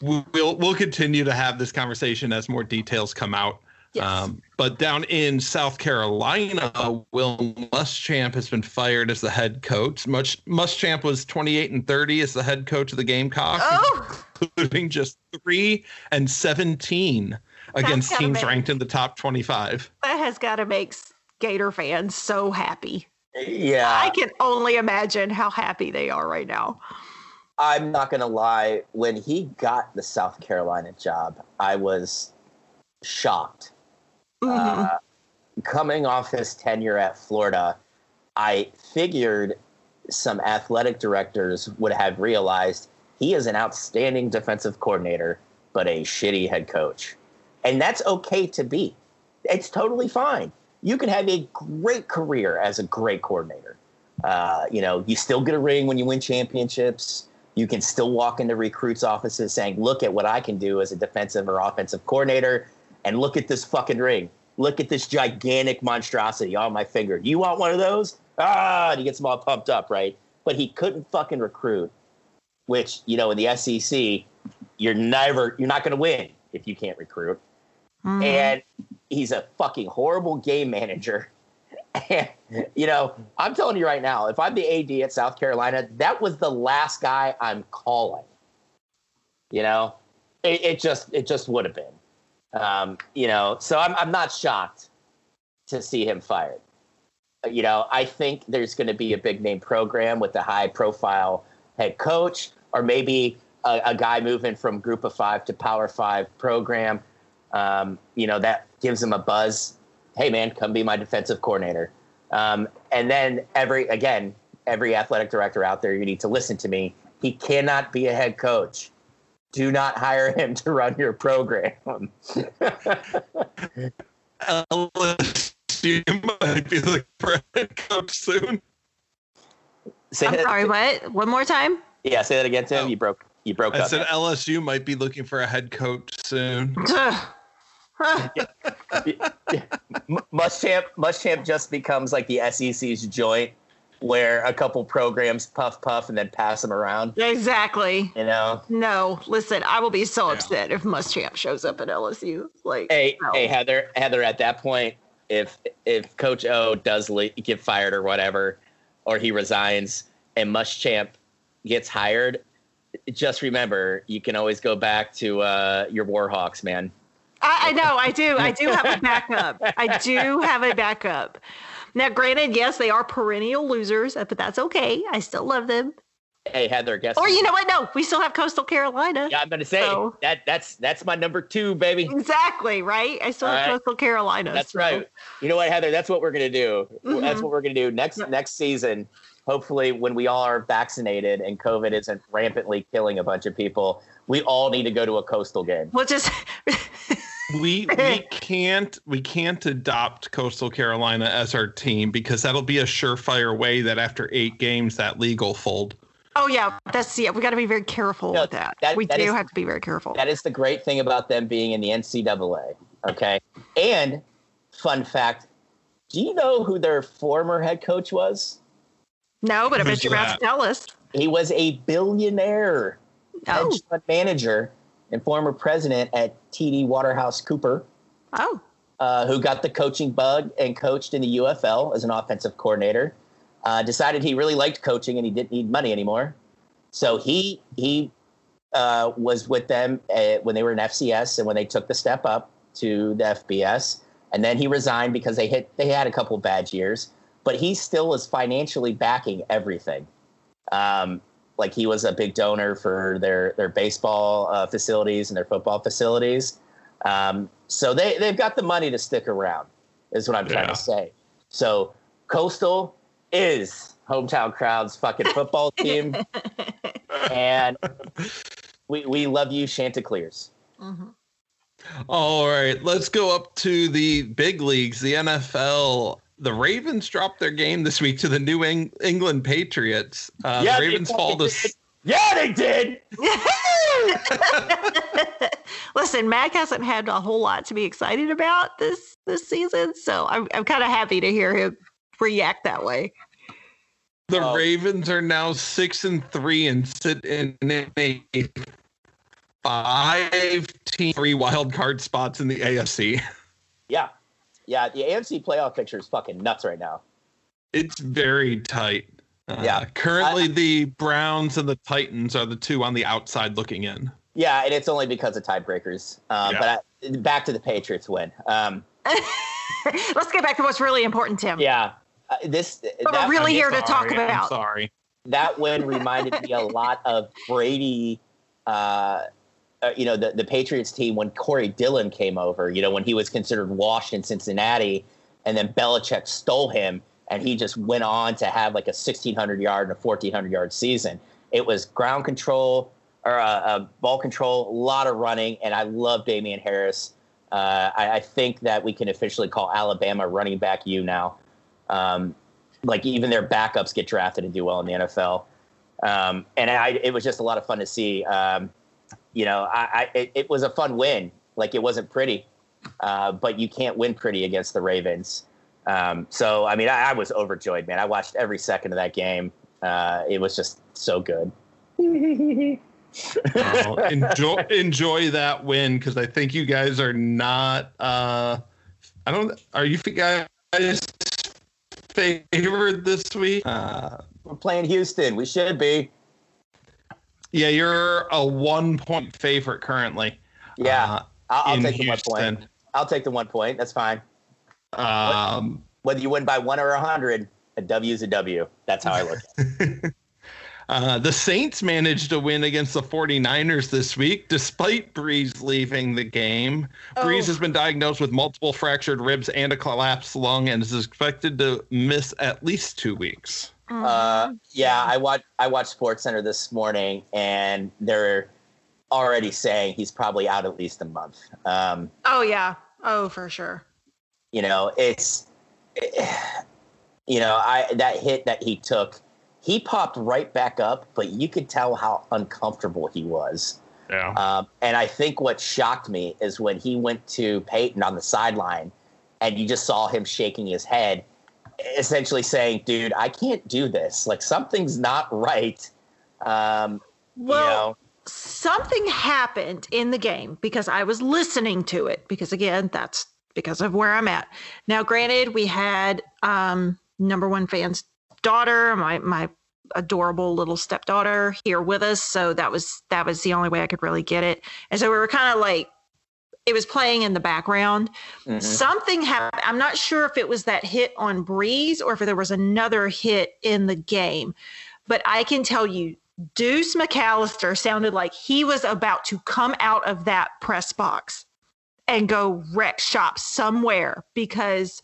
we'll we'll continue to have this conversation as more details come out. Yes. Um, but down in South Carolina, Will Muschamp has been fired as the head coach. Much Muschamp was 28 and 30 as the head coach of the Gamecocks, oh. including just three and 17 against teams make, ranked in the top 25. That has got to make Gator fans so happy. Yeah, I can only imagine how happy they are right now. I'm not gonna lie. When he got the South Carolina job, I was shocked Mm-hmm. Uh, coming off his tenure at Florida, I figured some athletic directors would have realized he is an outstanding defensive coordinator, but a shitty head coach. And that's okay to be. It's totally fine. You can have a great career as a great coordinator. Uh, you know, you still get a ring when you win championships. You can still walk into recruits' offices saying, look at what I can do as a defensive or offensive coordinator and look at this fucking ring. Look at this gigantic monstrosity on my finger. You want one of those? Ah, and he gets them all pumped up, right? But he couldn't fucking recruit, which, you know, in the SEC, you're never, you're not going to win if you can't recruit. Mm. And he's a fucking horrible game manager. And, you know, I'm telling you right now, if I'm the AD at South Carolina, that was the last guy I'm calling. You know, it, it just, it just would have been. Um, you know, so I'm I'm not shocked to see him fired. You know, I think there's going to be a big name program with a high profile head coach, or maybe a, a guy moving from Group of Five to Power Five program. Um, you know that gives him a buzz. Hey man, come be my defensive coordinator. Um, and then every again, every athletic director out there, you need to listen to me. He cannot be a head coach. Do not hire him to run your program. LSU might be looking for a head coach soon. Say I'm that- sorry, what? One more time? Yeah, say that again, Tim. Oh. You broke. You broke I up. said LSU might be looking for a head coach soon. M- Muschamp, Muschamp just becomes like the SEC's joint, where a couple programs puff puff and then pass them around. exactly. You know. No, listen, I will be so Yeah. upset if Muschamp shows up at LSU. Like, Hey, no. hey, Heather, Heather. At that point, if if Coach O does le- get fired or whatever, or he resigns, and Muschamp gets hired, just remember you can always go back to uh, your Warhawks, man. I, I know, I do. I do have a backup. I do have a backup. Now, granted, yes, they are perennial losers, but that's okay. I still love them. Hey, Heather, guess. Or you know what? No, we still have Coastal Carolina. yeah, I'm gonna say So- that that's that's my number two, baby. Exactly, right? I still All have right. Coastal Carolina. That's so- right. You know what, Heather? That's what we're gonna do. That's Mhm. what we're gonna do next next season. Hopefully, when we all are vaccinated and COVID isn't rampantly killing a bunch of people, we all need to go to a coastal game. We'll just We we can't we can't adopt Coastal Carolina as our team because that'll be a surefire way that after eight games that league will fold. Oh yeah, that's yeah. We got to be very careful No, with that. that- we that do is- have to be very careful. That is the great thing about them being in the NCAA. Okay. And fun fact: Do you know who their former head coach was? no, but I Who's bet you're about to tell us. He was a billionaire Oh, hedge fund manager and former president at TD Waterhouse Cooper. oh, uh, who got the coaching bug and coached in the UFL as an offensive coordinator. Uh, decided he really liked coaching and he didn't need money anymore. So he he uh, was with them uh when they were in FCS and when they took the step up to the FBS. And then he resigned because they hit they had a couple bad years, but he still was financially backing everything. Um, like he was a big donor for their their baseball uh, facilities and their football facilities. Um, so they they've got the money to stick around, is what I'm trying Yeah. to say. So Coastal is hometown crowd's fucking football team, and we we love you, Chanticleers. mhm. All right, let's go up to the big leagues, the NFL. The Ravens dropped their game this week to the New Eng- England Patriots. Uh, Yeah, the they Ravens fall to fucking Yeah, they did. Listen, Mac hasn't had a whole lot to be excited about this this season, so I'm I'm kind of happy to hear him react that way. The Oh. Ravens are now six and three and sit in a five team three wild card spots in the AFC. Yeah, yeah. The AFC playoff picture is fucking nuts right now. It's very tight. Uh, Yeah. Currently, the Browns and the Titans are the two on the outside looking in. Yeah, and it's only because of tiebreakers. Um, Yeah. But I, back to the Patriots win. Um, Let's get back to what's really important, Tim. yeah, uh, this But that- we're really I'm here to talk sorry, I'm about. sorry. that win reminded me a lot of Brady. Uh, uh, you know the the Patriots team when Corey Dillon came over. You know when he was considered washed in Cincinnati, and then Belichick stole him, and he just went on to have like a 1600 yard and a 1400 yard season. It was ground control or uh, uh, ball control, a lot of running, and I love Damien Harris. Uh, I, I think that we can officially call Alabama running back you now. Um, like even their backups get drafted and do well in the NFL. Um, and I, it was just a lot of fun to see. Um, you know, I, I it, it was a fun win. Like it wasn't pretty, uh, but you can't win pretty against the Ravens. Um, so I mean, I, I was overjoyed, man. I watched every second of that game. Uh, it was just so good. Enjoy enjoy that win because I think you guys are not. Uh, I don't. Are you guys favored this week? Uh, We're playing Houston. We should be. Yeah, you're a one point favorite currently. Yeah, uh, I'll, I'll in take the one point. I'll take the one point. That's fine. Um, Whether you win by one or a hundred, a W is a W. That's how I look. at it. Uh, the Saints managed to win against the 49ers this week, despite Brees leaving the game. Oh. Brees has been diagnosed with multiple fractured ribs and a collapsed lung and is expected to miss at least two weeks. Uh, yeah, I watched I watched Sports Center this morning, and they're already saying he's probably out at least a month. Um, oh yeah, oh for sure. You know, it's you know, I that hit that he took, he popped right back up, but you could tell how uncomfortable he was. Yeah. Um, and I think what shocked me is when he went to Peyton on the sideline, and you just saw him shaking his head, essentially saying, "Dude, I can't do this. Like something's not right." Um, well, you know, something happened in the game because I was listening to it. Because again, that's because of where I'm at. Now, granted, we had um, number one fan's daughter, my my adorable little stepdaughter here with us, so that was that was the only way I could really get it. And so we were kind of like it was playing in the background. Mm-hmm. Something happened. I'm not sure if it was that hit on Brees or if there was another hit in the game, but I can tell you Deuce McAllister sounded like he was about to come out of that press box and go wreck shop somewhere because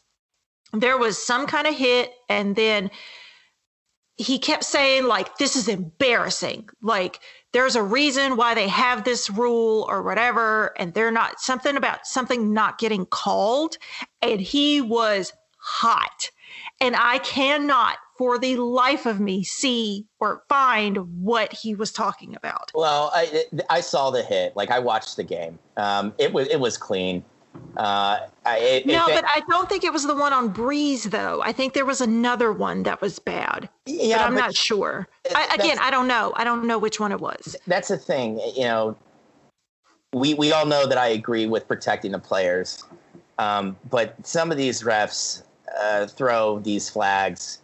there was some kind of hit and then he kept saying like this is embarrassing like there's a reason why they have this rule or whatever and they're not something about something not getting called and he was hot and i cannot for the life of me see or find what he was talking about. Well, I I saw the hit. Like I watched the game. Um, it was it was clean. Uh, it, no, it, but I don't think it was the one on Brees though. I think there was another one that was bad. Yeah, but I'm but not sure. I, again, I don't know. I don't know which one it was. That's the thing. You know, we we all know that I agree with protecting the players, um, but some of these refs uh, throw these flags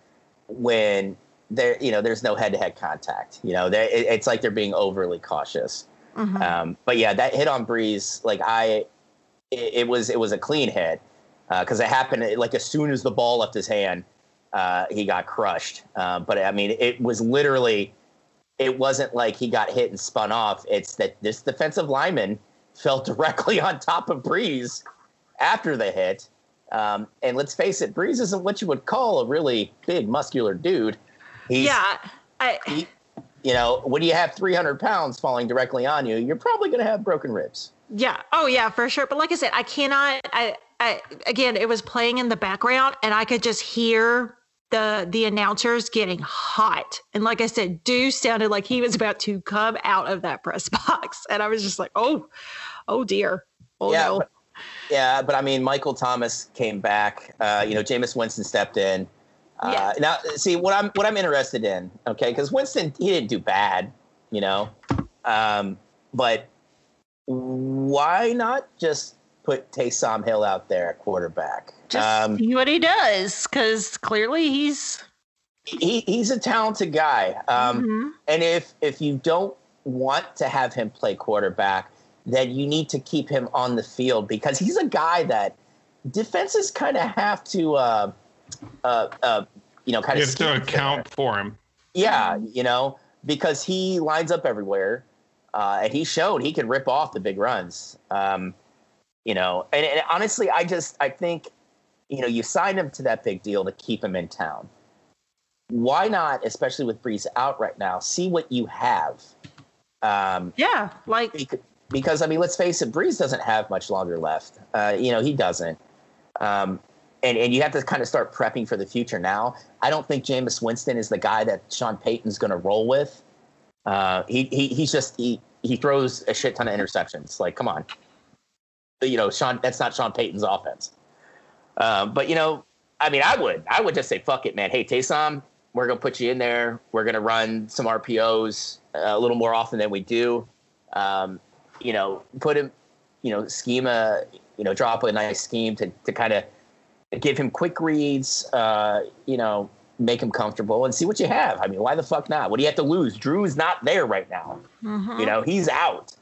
when there you know there's no head-to-head contact you know it, it's like they're being overly cautious mm-hmm. um, but yeah that hit on Brees, like i it, it was it was a clean hit because uh, it happened like as soon as the ball left his hand uh, he got crushed uh, but i mean it was literally it wasn't like he got hit and spun off it's that this defensive lineman fell directly on top of brees after the hit um, and let's face it, Brees isn't what you would call a really big, muscular dude. He's, yeah. I, he, you know, when you have 300 pounds falling directly on you, you're probably going to have broken ribs. Yeah. Oh, yeah, for sure. But like I said, I cannot. I, I again, it was playing in the background, and I could just hear the the announcers getting hot. And like I said, Deuce sounded like he was about to come out of that press box, and I was just like, oh, oh dear. Oh yeah, no. But, yeah, but I mean, Michael Thomas came back. Uh, you know, Jameis Winston stepped in. Uh, yeah. Now, see what I'm what I'm interested in, okay? Because Winston he didn't do bad, you know, um, but why not just put Taysom Hill out there at quarterback? Just um, see what he does, because clearly he's he, he's a talented guy. Um, mm-hmm. And if if you don't want to have him play quarterback, then you need to keep him on the field because he's a guy that defenses kind of have to, uh, uh, uh, you know, kind of have to account for him. Yeah, you know, because he lines up everywhere, uh, and he showed he could rip off the big runs. Um, you know, and, and honestly, I just I think, you know, you signed him to that big deal to keep him in town. Why not, especially with Brees out right now, see what you have? Um, yeah, like because I mean, let's face it, Brees doesn't have much longer left. Uh, you know, he doesn't. Um, and, and you have to kind of start prepping for the future now. I don't think Jameis Winston is the guy that Sean Payton's going to roll with. Uh, he, he he's just he he throws a shit ton of interceptions. Like, come on, you know, Sean. That's not Sean Payton's offense. Um, but you know, I mean, I would I would just say fuck it, man. Hey, Taysom, we're gonna put you in there. We're gonna run some RPOs a little more often than we do. Um, you know, put him, you know, schema, you know, drop a nice scheme to, to kind of give him quick reads, uh, you know, make him comfortable and see what you have. I mean, why the fuck not? What do you have to lose? Drew's not there right now. Mm-hmm. You know, he's out.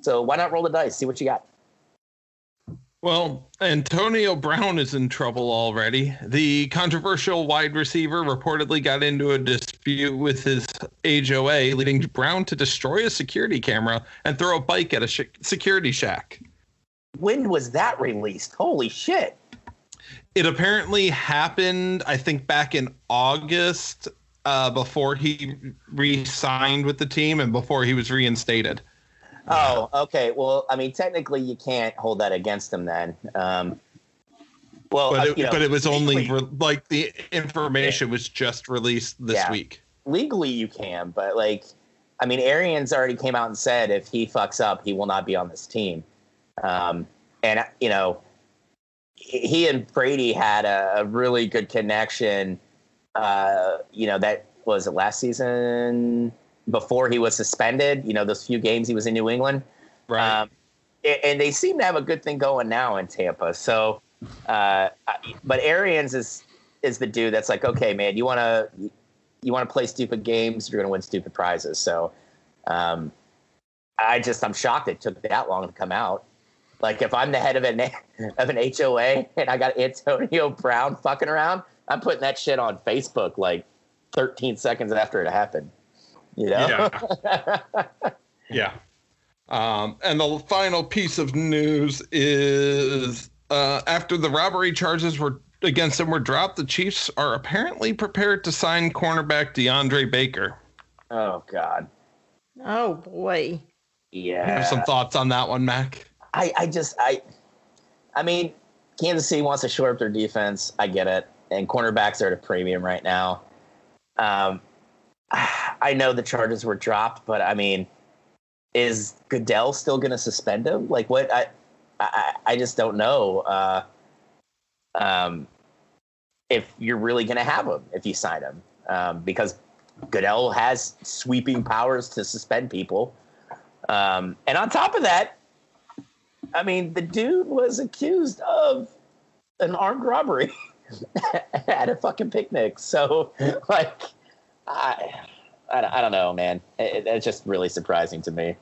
So why not roll the dice? See what you got. Well, Antonio Brown is in trouble already. The controversial wide receiver reportedly got into a dispute dispute with his HOA, leading Brown to destroy a security camera and throw a bike at a sh- security shack. When was that released? Holy shit. It apparently happened, I think, back in August uh, before he re signed with the team and before he was reinstated. Oh, okay. Well, I mean, technically, you can't hold that against him then. Um, well, but uh, it, you know, but it was only re- like the information was just released this Yeah. week. legally you can, but like, I mean, Arians already came out and said if he fucks up, he will not be on this team. Um, and you know, he and Brady had a, a really good connection. Uh, you know, that was it last season before he was suspended. You know, those few games he was in New England. Um, and they seem to have a good thing going now in Tampa. So, uh, but Arians is is the dude that's like, okay, man, you want to you want to play stupid games, you're going to win stupid prizes. So, um, I just I'm shocked it took that long to come out. Like if I'm the head of an of an HOA and I got Antonio Brown fucking around, I'm putting that shit on Facebook like 13 seconds after it happened. You know? Yeah. Um, and the final piece of news is uh, after the robbery charges were against him were dropped, the Chiefs are apparently prepared to sign cornerback DeAndre Baker. oh God. Oh boy. You Yeah. have some thoughts on that one, Mac? I, I just I I mean, Kansas City wants to shore up their defense. I get it. And cornerbacks are at a premium right now. Um I know the charges were dropped, but I mean, is Goodell still gonna suspend him? Like what I I, I just don't know. Uh um if you're really gonna have him if you sign him. Um because Goodell has sweeping powers to suspend people. Um, and on top of that, I mean, the dude was accused of an armed robbery at a fucking picnic. So, like, I, I, I don't know, man. It, it's just really surprising to me.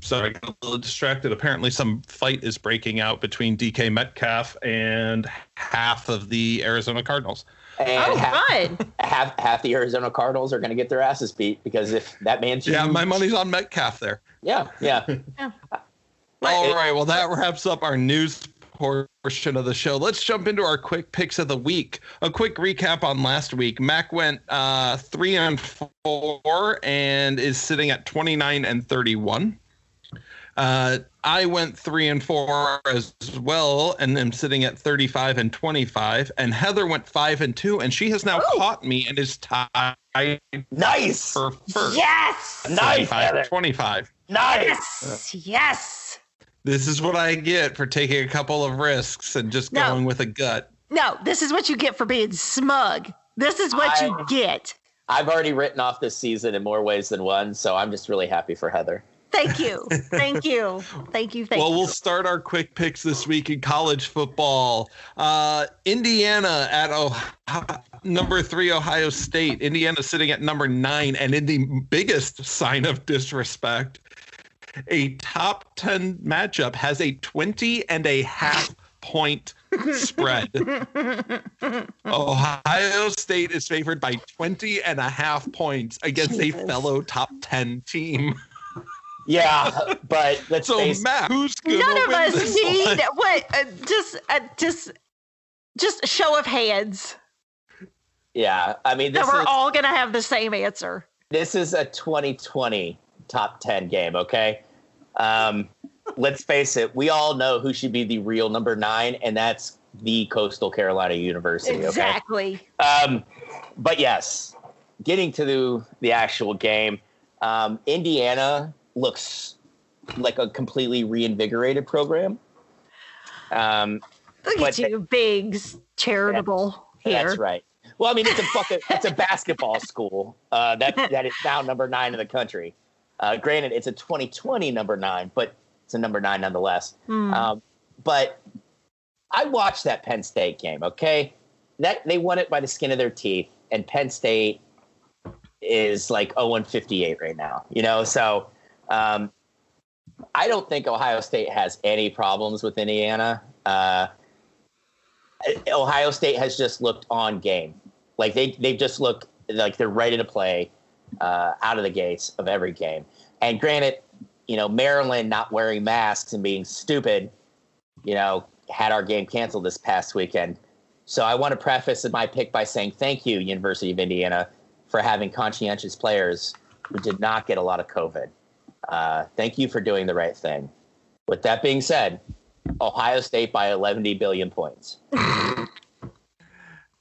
Sorry, I got a little distracted. Apparently, some fight is breaking out between DK Metcalf and half of the Arizona Cardinals. And Oh, half, fun. half, half the Arizona Cardinals are going to get their asses beat because if that man's Yeah, my money's on Metcalf there. yeah, yeah. All right, well, that wraps up our news portion of the show. Let's jump into our quick picks of the week. A quick recap on last week. Mac went uh, three and four and is sitting at 29 and 31. Uh, I went three and four as well, and am sitting at 35 and 25. And Heather went five and two, and she has now Ooh. caught me and is tied Nice, for first. Yes. nice, 25, Heather. 25. nice. Yes. Yes. This is what I get for taking a couple of risks and just No. going with a gut. No, this is what you get for being smug. This is what you get. I've already written off this season in more ways than one, so I'm just really happy for Heather. Thank you. Thank you. Thank you. Thank well, you. we'll start our quick picks this week in college football. Uh, Indiana at Ohio, number three, Ohio State. Indiana sitting at number nine, and in the biggest sign of disrespect, a top 10 matchup has a 20 and a half point spread. Ohio State is favored by 20 and a half points against Jesus. a fellow top 10 team. Yeah, but let's So, face Matt, who's going to None of win us this need one? what? Uh, just, uh, just, just a show of hands Yeah, I mean that we're is all gonna have the same answer. this is a 2020 top 10 game. Okay, um, let's face it. We all know who should be the real number nine, and that's the Coastal Carolina University. Exactly. Okay, um, but yes, getting to the, the actual game, um, Indiana looks like a completely reinvigorated program. Um, Look at you, Biggs, charitable here. That's right. Well, I mean, it's a fucking it's a basketball school uh, that that is now number nine in the country. Uh, granted, it's a 2020 number nine, but it's a number nine nonetheless. Hmm. Um, but I watched that Penn State game. Okay, that they won it by the skin of their teeth, and Penn State is like 0 and 58 right now. You know, so um, I don't think Ohio State has any problems with Indiana. Uh, Ohio State has just looked on game. Like they they've just looked like they're ready to play uh, out of the gates of every game. And granted, you know, Maryland not wearing masks and being stupid, you know, had our game canceled this past weekend. So I want to preface my pick by saying thank you, University of Indiana, for having conscientious players who did not get a lot of COVID. Uh, thank you for doing the right thing. With that being said, Ohio State by 11 billion points.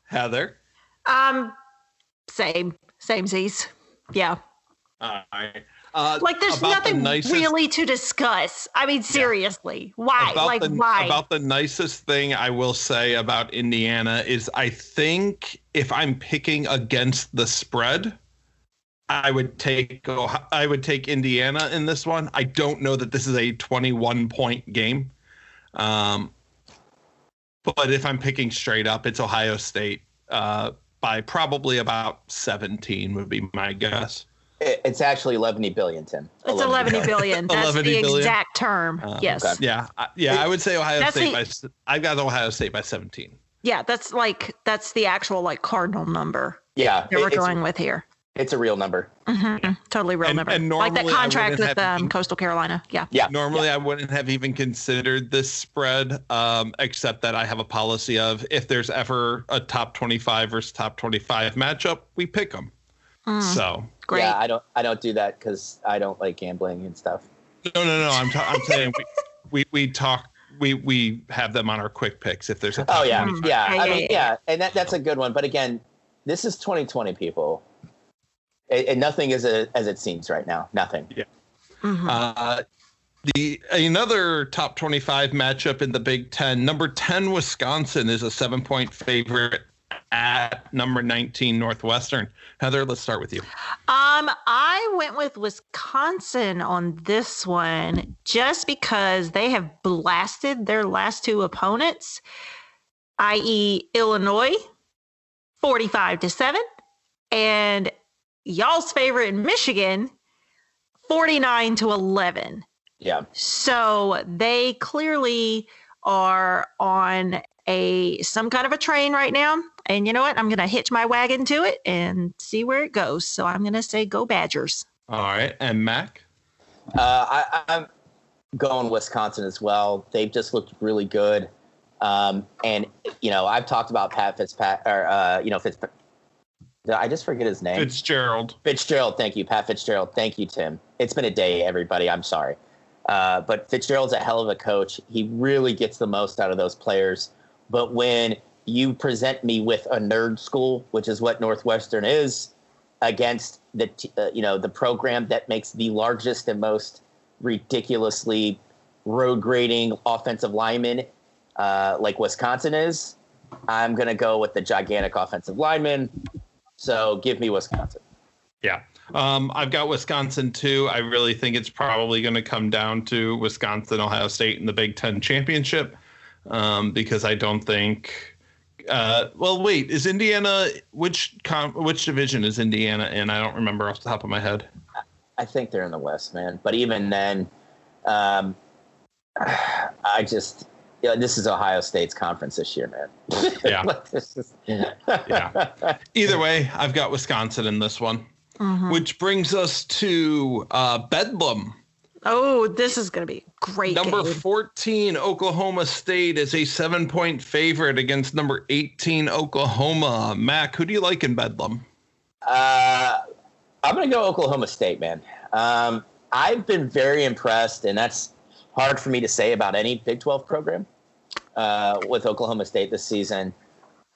Heather. Um, same, same Z's. Yeah. All right. Uh, like there's nothing the nicest, really to discuss. I mean, seriously, yeah. why? About like the, why? About the nicest thing I will say about Indiana is I think if I'm picking against the spread, I would take I would take Indiana in this one. I don't know that this is a 21 point game. Um, but if I'm picking straight up, it's Ohio State uh, by probably about 17 would be my guess. It's actually 11 billion, Tim. It's 11 billion. billion. That's the billion? exact term. Uh, yes. Okay. Yeah. Yeah. I would say Ohio State the, by, I've got Ohio State by 17. Yeah. That's like, that's the actual like cardinal number. Yeah. That we're going with here. It's a real number. Mm-hmm. Totally real and, number. And like that contract with um, even, Coastal Carolina. Yeah. Yeah. Normally, yeah. I wouldn't have even considered this spread, um, except that I have a policy of if there's ever a top 25 versus top 25 matchup, we pick them. Mm. So great. Yeah, I don't. I don't do that because I don't like gambling and stuff. No, no, no. I'm. Ta- I'm saying we, we we talk. We we have them on our quick picks if there's a. Oh yeah, 25. yeah. I mean, yeah, and that that's a good one. But again, this is 2020, people, and, and nothing is a, as it seems right now. Nothing. Yeah. Mm-hmm. Uh, the another top 25 matchup in the Big Ten. Number 10 Wisconsin is a seven point favorite at number 19 Northwestern. Heather, let's start with you. Um, I went with Wisconsin on this one just because they have blasted their last two opponents, i.e., Illinois, 45 to 7, and y'all's favorite in Michigan, 49 to 11. Yeah. So they clearly are on a some kind of a train right now. And you know what? I'm going to hitch my wagon to it and see where it goes. So I'm going to say go Badgers. All right. And Mac? Uh, I, I'm going Wisconsin as well. They've just looked really good. Um, and, you know, I've talked about Pat Fitzpat, or, uh, you know, Fitzpat. I just forget his name? Fitzgerald. Fitzgerald. Thank you, Pat Fitzgerald. Thank you, Tim. It's been a day, everybody. I'm sorry. Uh, but Fitzgerald's a hell of a coach. He really gets the most out of those players. But when you present me with a nerd school, which is what Northwestern is, against the uh, you know the program that makes the largest and most ridiculously road grading offensive lineman uh, like Wisconsin is, I'm going to go with the gigantic offensive lineman. So give me Wisconsin. Yeah. Um, I've got Wisconsin too. I really think it's probably going to come down to Wisconsin, Ohio State in the Big Ten championship um, because I don't think. Uh, well, wait, is Indiana which com- which division is Indiana in? I don't remember off the top of my head. I think they're in the West, man. But even then, um, I just yeah, this is Ohio State's conference this year, man. Yeah. is, yeah. Either way, I've got Wisconsin in this one, mm-hmm. which brings us to uh, Bedlam. Oh, this is going to be great. Number game. 14, Oklahoma State is a seven point favorite against number 18, Oklahoma. Mac, who do you like in Bedlam? Uh, I'm going to go Oklahoma State, man. Um, I've been very impressed, and that's hard for me to say about any Big 12 program uh, with Oklahoma State this season.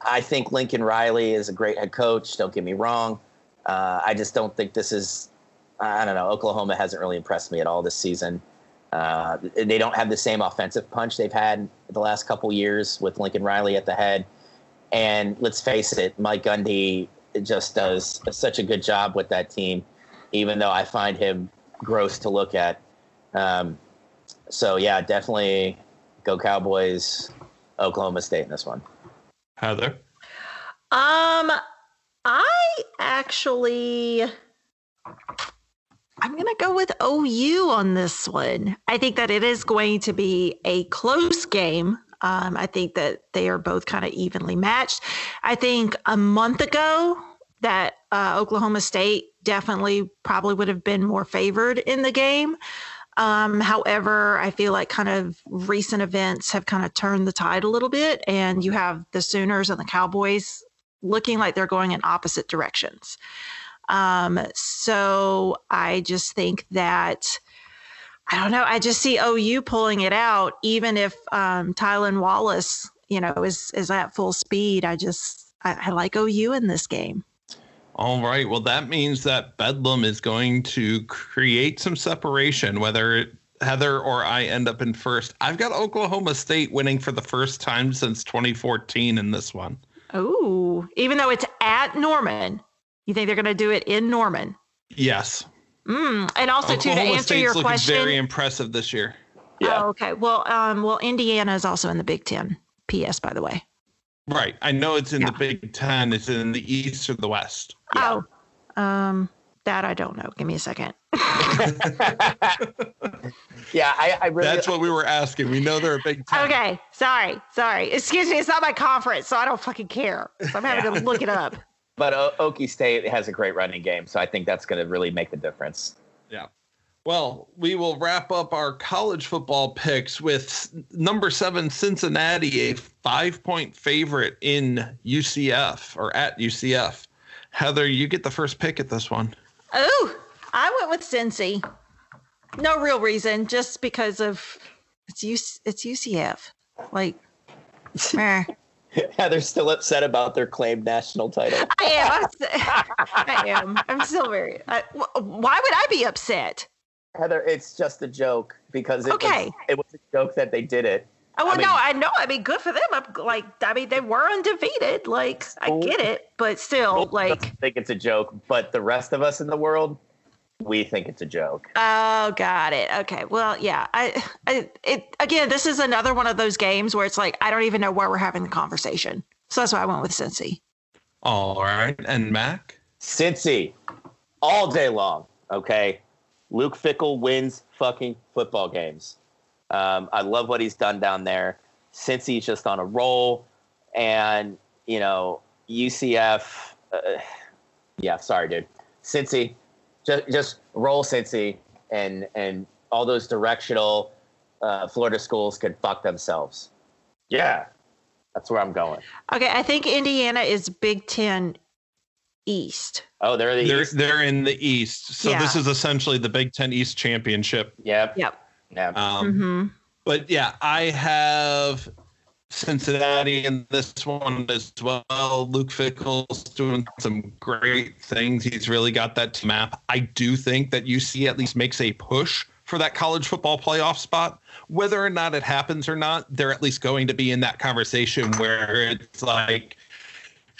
I think Lincoln Riley is a great head coach. Don't get me wrong. Uh, I just don't think this is I don't know. Oklahoma hasn't really impressed me at all this season. Uh, they don't have the same offensive punch they've had the last couple years with Lincoln Riley at the head. And let's face it, Mike Gundy just does such a good job with that team, even though I find him gross to look at. Um, so yeah, definitely go Cowboys, Oklahoma State in this one. Heather. Um, I actually I'm going to go with OU on this one. I think that it is going to be a close game. Um, I think that they are both kind of evenly matched. I think a month ago, that uh, Oklahoma State definitely probably would have been more favored in the game. Um, however, I feel like kind of recent events have kind of turned the tide a little bit, and you have the Sooners and the Cowboys looking like they're going in opposite directions. Um, so I just think that I don't know. I just see OU pulling it out, even if um, Tylan Wallace, you know, is is at full speed. I just I, I like OU in this game. All right. Well, that means that Bedlam is going to create some separation, whether Heather or I end up in first. I've got Oklahoma State winning for the first time since 2014 in this one. Oh, even though it's at Norman, you think they're going to do it in Norman? Yes. Mm. And also, Oklahoma to answer State's your looking question, very impressive this year. Yeah. Oh, okay. Well, um, well, Indiana is also in the Big Ten. P.S. By the way. Right. I know it's in Yeah. the Big Ten. It's in the East or the West. Oh, um, that I don't know. Give me a second. yeah, I, I really. That's what we were asking. We know they're a Big Ten. Okay, sorry, sorry. Excuse me. It's not my conference, so I don't fucking care. So I'm having to look it up. but o- Okie State has a great running game, so I think that's going to really make the difference. Well, we will wrap up our college football picks with number seven Cincinnati, a five point favorite in UCF or at UCF. Heather, you get the first pick at this one. Oh, I went with Cincy. No real reason, just because of it's UC, it's UCF. Like, eh. Heather's still upset about their claimed national title. I am. I'm, s- I am. I'm still very. I, why would I be upset? Heather, it's just a joke because it, Okay. was, it was a joke that they did it. Oh well, I mean- no, I know. I mean, good for them. I'm like, I mean, they were undefeated. Like, I get it, but still, Most of us like, think it's a joke, but the rest of us in the world, we think it's a joke. oh, got it. Okay, well, yeah. I, I, it again. This is another one of those games where it's like I don't even know where we're having the conversation. So that's why I went with Cincy. All right. And Mac? Cincy, all day long. Okay, Luke Fickell wins fucking football games. Um, I love what he's done down there. Cincy's just on a roll, and you know UCF. Uh, yeah, sorry, dude. Cincy, just just roll Cincy, and and all those directional uh, Florida schools could fuck themselves. Yeah, that's where I'm going. Okay, I think Indiana is Big Ten East. Oh, they're the They're East. they're in the East. So this is essentially the Big Ten East Championship. Yep. Yep. Yeah. Um, hmm But yeah, I have Cincinnati in this one as well. Luke Fickell's doing some great things. He's really got that team map. I do think that UC at least makes a push for that college football playoff spot. Whether or not it happens or not, they're at least going to be in that conversation where it's like,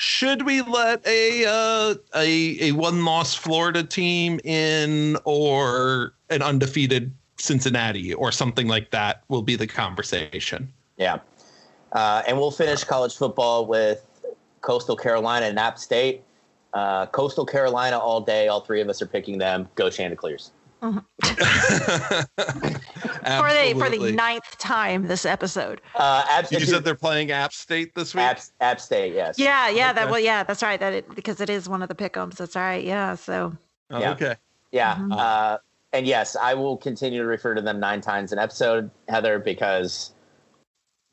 should we let a uh, a a one loss Florida team in or an undefeated Cincinnati or something like that will be the conversation. Yeah. Uh, and we'll finish college football with Coastal Carolina and App State. Uh, Coastal Carolina all day. All three of us are picking them. Go Chanticleers. For the for the ninth time this episode. Uh, App, You said they're playing App State this week. App, App State, yes. Yeah, yeah, that well, yeah, that's right. That it, because it is one of the pickums. That's right. Yeah. So Oh, yeah. Okay. Yeah. Mhm. Uh, and yes, I will continue to refer to them nine times an episode, Heather, because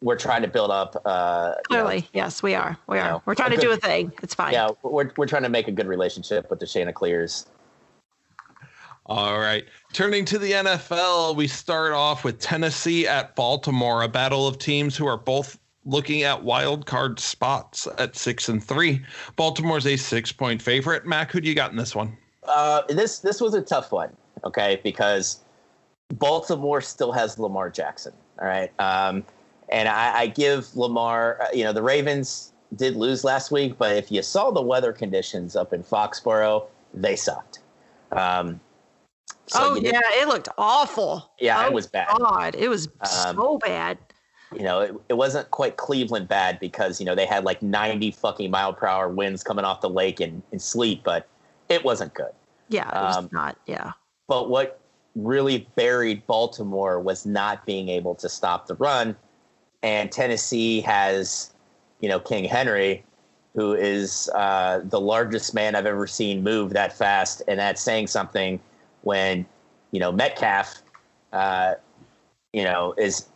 we're trying to build up. Uh, you know, clearly, yes, we are. We are. know, We're trying a to do a thing. It's fine. yeah, we're, we're trying to make a good relationship with the Chanticleers. All right. Turning to the NFL, we start off with Tennessee at Baltimore, a battle of teams who are both looking at wild card spots at six and three. Baltimore's a six point favorite. Mac, who do you got in this one? Uh, this this was a tough one, okay, because Baltimore still has Lamar Jackson. All right, um, and I, I give Lamar. Uh, you know, the Ravens did lose last week, but if you saw the weather conditions up in Foxborough, they sucked. Um, so oh yeah, it looked awful. Yeah, it Oh, was bad. God, it was Um, so bad. you know, it, it wasn't quite Cleveland bad because, you know, they had like 90 fucking mile per hour winds coming off the lake and, and sleet, but it wasn't good. Yeah, it was um, not. Yeah. But what really buried Baltimore was not being able to stop the run. And Tennessee has, you know, King Henry. who is uh, the largest man I've ever seen move that fast, and that's saying something when you know Metcalf, uh, you know, is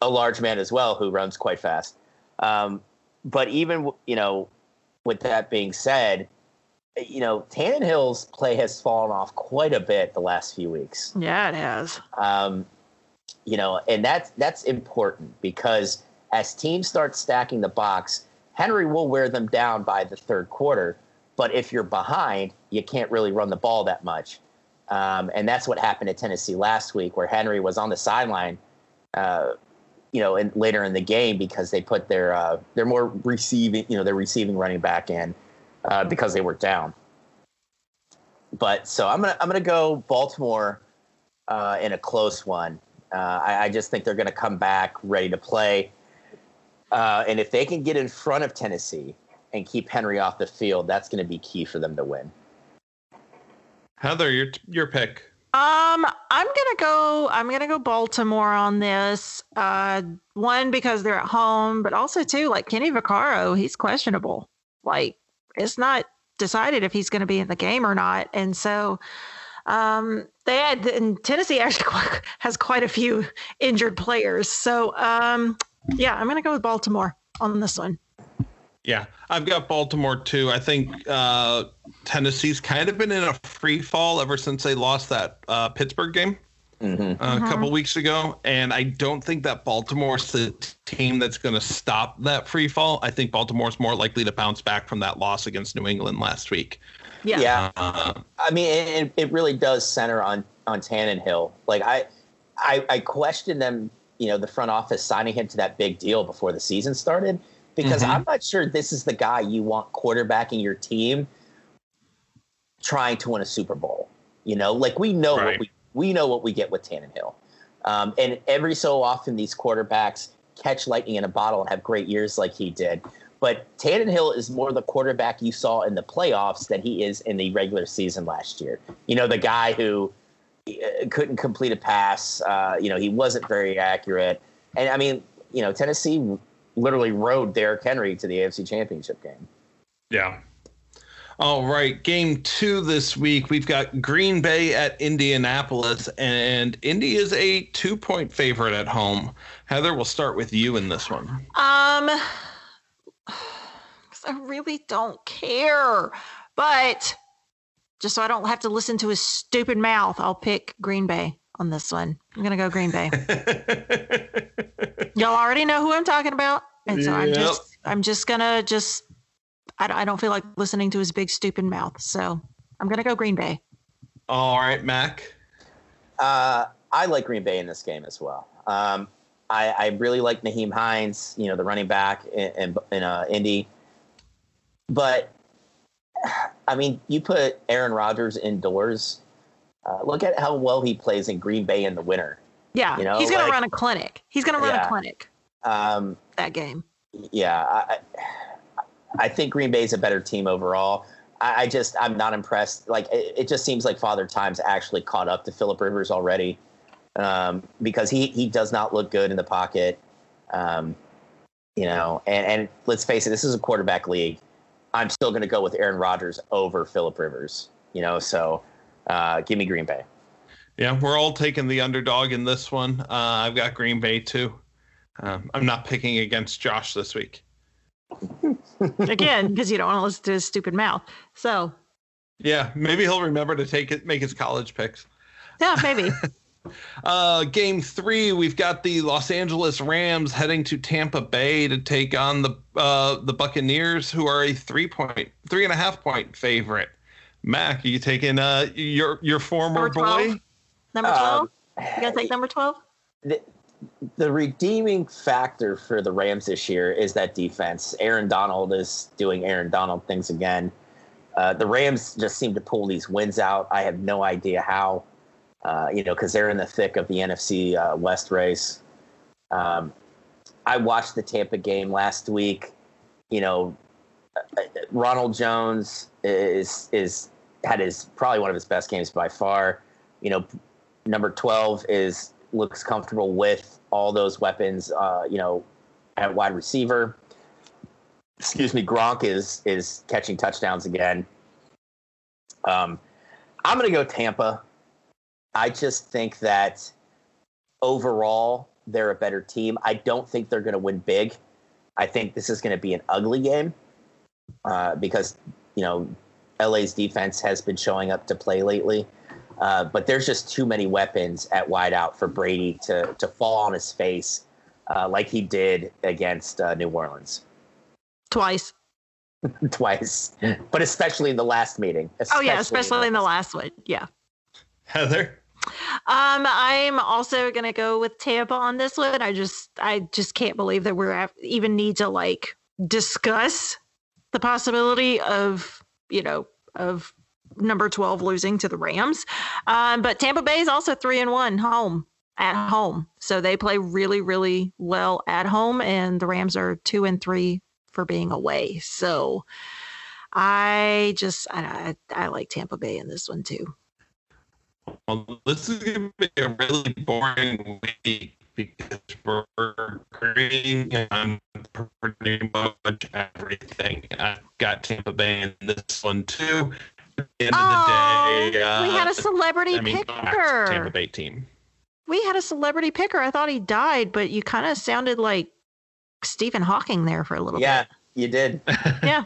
a large man as well who runs quite fast. Um, but even you know, with that being said, you know, Tannehill's play has fallen off quite a bit the last few weeks. Yeah, it has. Um, you know, and that's that's important because as teams start stacking the box, Henry will wear them down by the third quarter. But if you're behind, you can't really run the ball that much. Um, and that's what happened at Tennessee last week, where Henry was on the sideline, uh, you know, in, later in the game because they put their uh, their more receiving, you know, their receiving running back in uh, because they were down. But so I'm gonna I'm gonna go Baltimore uh, in a close one. Uh, I, I, just think they're going to come back ready to play. Uh, and if they can get in front of Tennessee and keep Henry off the field, that's going to be key for them to win. Heather, your your pick. Um, I'm gonna go. I'm gonna go Baltimore on this. Uh, one because they're at home, but also too like Kenny Vaccaro, he's questionable. Like it's not decided if he's going to be in the game or not, and so um, they had and Tennessee actually has quite a few injured players. So um, yeah, I'm gonna go with Baltimore on this one. Yeah, I've got Baltimore too. I think uh, Tennessee's kind of been in a free fall ever since they lost that uh, Pittsburgh game mm-hmm. Uh, mm-hmm. a couple weeks ago, and I don't think that Baltimore's the team that's going to stop that free fall. I think Baltimore's more likely to bounce back from that loss against New England last week. Yeah, yeah. Uh, I mean, it, it really does center on on Tannehill. Like I, I, I question them. You know, the front office signing him to that big deal before the season started because mm-hmm. I'm not sure this is the guy you want quarterbacking your team trying to win a Super Bowl. You know, like we know right. what we we know what we get with Tannehill, um, and every so often these quarterbacks catch lightning in a bottle and have great years like he did. But Tannehill is more the quarterback you saw in the playoffs than he is in the regular season last year. You know, the guy who uh, couldn't complete a pass. Uh, you know, he wasn't very accurate. And I mean, you know, Tennessee literally rode Derrick Henry to the AFC Championship game. Yeah. All right, game two this week. We've got Green Bay at Indianapolis, and Indy is a two point favorite at home. Heather, we'll start with you in this one. Um, I really don't care, but just so I don't have to listen to his stupid mouth, I'll pick Green Bay on this one. I'm gonna go Green Bay. Y'all already know who I'm talking about, and so yep. I'm just I'm just gonna just I, I don't feel like listening to his big stupid mouth, so I'm gonna go Green Bay. All right, Mac. Uh, I like Green Bay in this game as well. Um, I, I, really like Nyheim Hines, you know, the running back in, in, in uh, Indy. But I mean, you put Aaron Rodgers indoors uh, look at how well he plays in Green Bay in the winter. Yeah, you know, he's going like, to run a clinic. He's going to run yeah, a clinic. Um, that game. Yeah, I, I think Green Bay is a better team overall. I, I just I'm not impressed. Like it, it, just seems like Father Time's actually caught up to Philip Rivers already, um, because he he does not look good in the pocket. Um, you know, and, and let's face it, this is a quarterback league. I'm still going to go with Aaron Rodgers over Philip Rivers. You know, so uh, give me Green Bay. Yeah, we're all taking the underdog in this one. Uh, I've got Green Bay too. Um, I'm not picking against Josh this week. Again, because you don't want to listen to his stupid mouth. So. Yeah, maybe he'll remember to take it, make his college picks. Yeah, maybe. uh, game three, we've got the Los Angeles Rams heading to Tampa Bay to take on the uh, the Buccaneers, who are a three point, three and a half point favorite. Mac, are you taking uh, your your former boy? Number twelve. Um, you gonna take number twelve? The, the redeeming factor for the Rams this year is that defense. Aaron Donald is doing Aaron Donald things again. Uh, the Rams just seem to pull these wins out. I have no idea how, uh, you know, because they're in the thick of the NFC uh, West race. Um, I watched the Tampa game last week. You know, uh, Ronald Jones is is had his probably one of his best games by far. You know, number twelve is looks comfortable with all those weapons. Uh, you know, at wide receiver. excuse me, Gronk is is catching touchdowns again. Um, I'm going to go Tampa. I just think that overall they're a better team. I don't think they're going to win big. I think this is going to be an ugly game uh, because you know LA's defense has been showing up to play lately. Uh, but there's just too many weapons at wideout for Brady to to fall on his face uh, like he did against uh, New Orleans Twice. twice, but especially in the last meeting. Oh yeah, especially in the last one. Yeah. Heather. Um, I'm also gonna go with Tampa on this one. I just, I just can't believe that we're at, even need to like discuss the possibility of, you know, of number 12 losing to the Rams. Um, but Tampa Bay is also three and one home at home, so they play really, really well at home, and the Rams are two and three for being away. So I just, I, I, I like Tampa Bay in this one too. Well, this is going to be a really boring week because we're agreeing on pretty much everything. I've got Tampa Bay in this one too. At the end Oh, of the day, uh, we had a celebrity I mean, picker. Tampa Bay team. We had a celebrity picker. I thought he died, but you kind of sounded like Stephen Hawking there for a little bit. Yeah, you did. Yeah.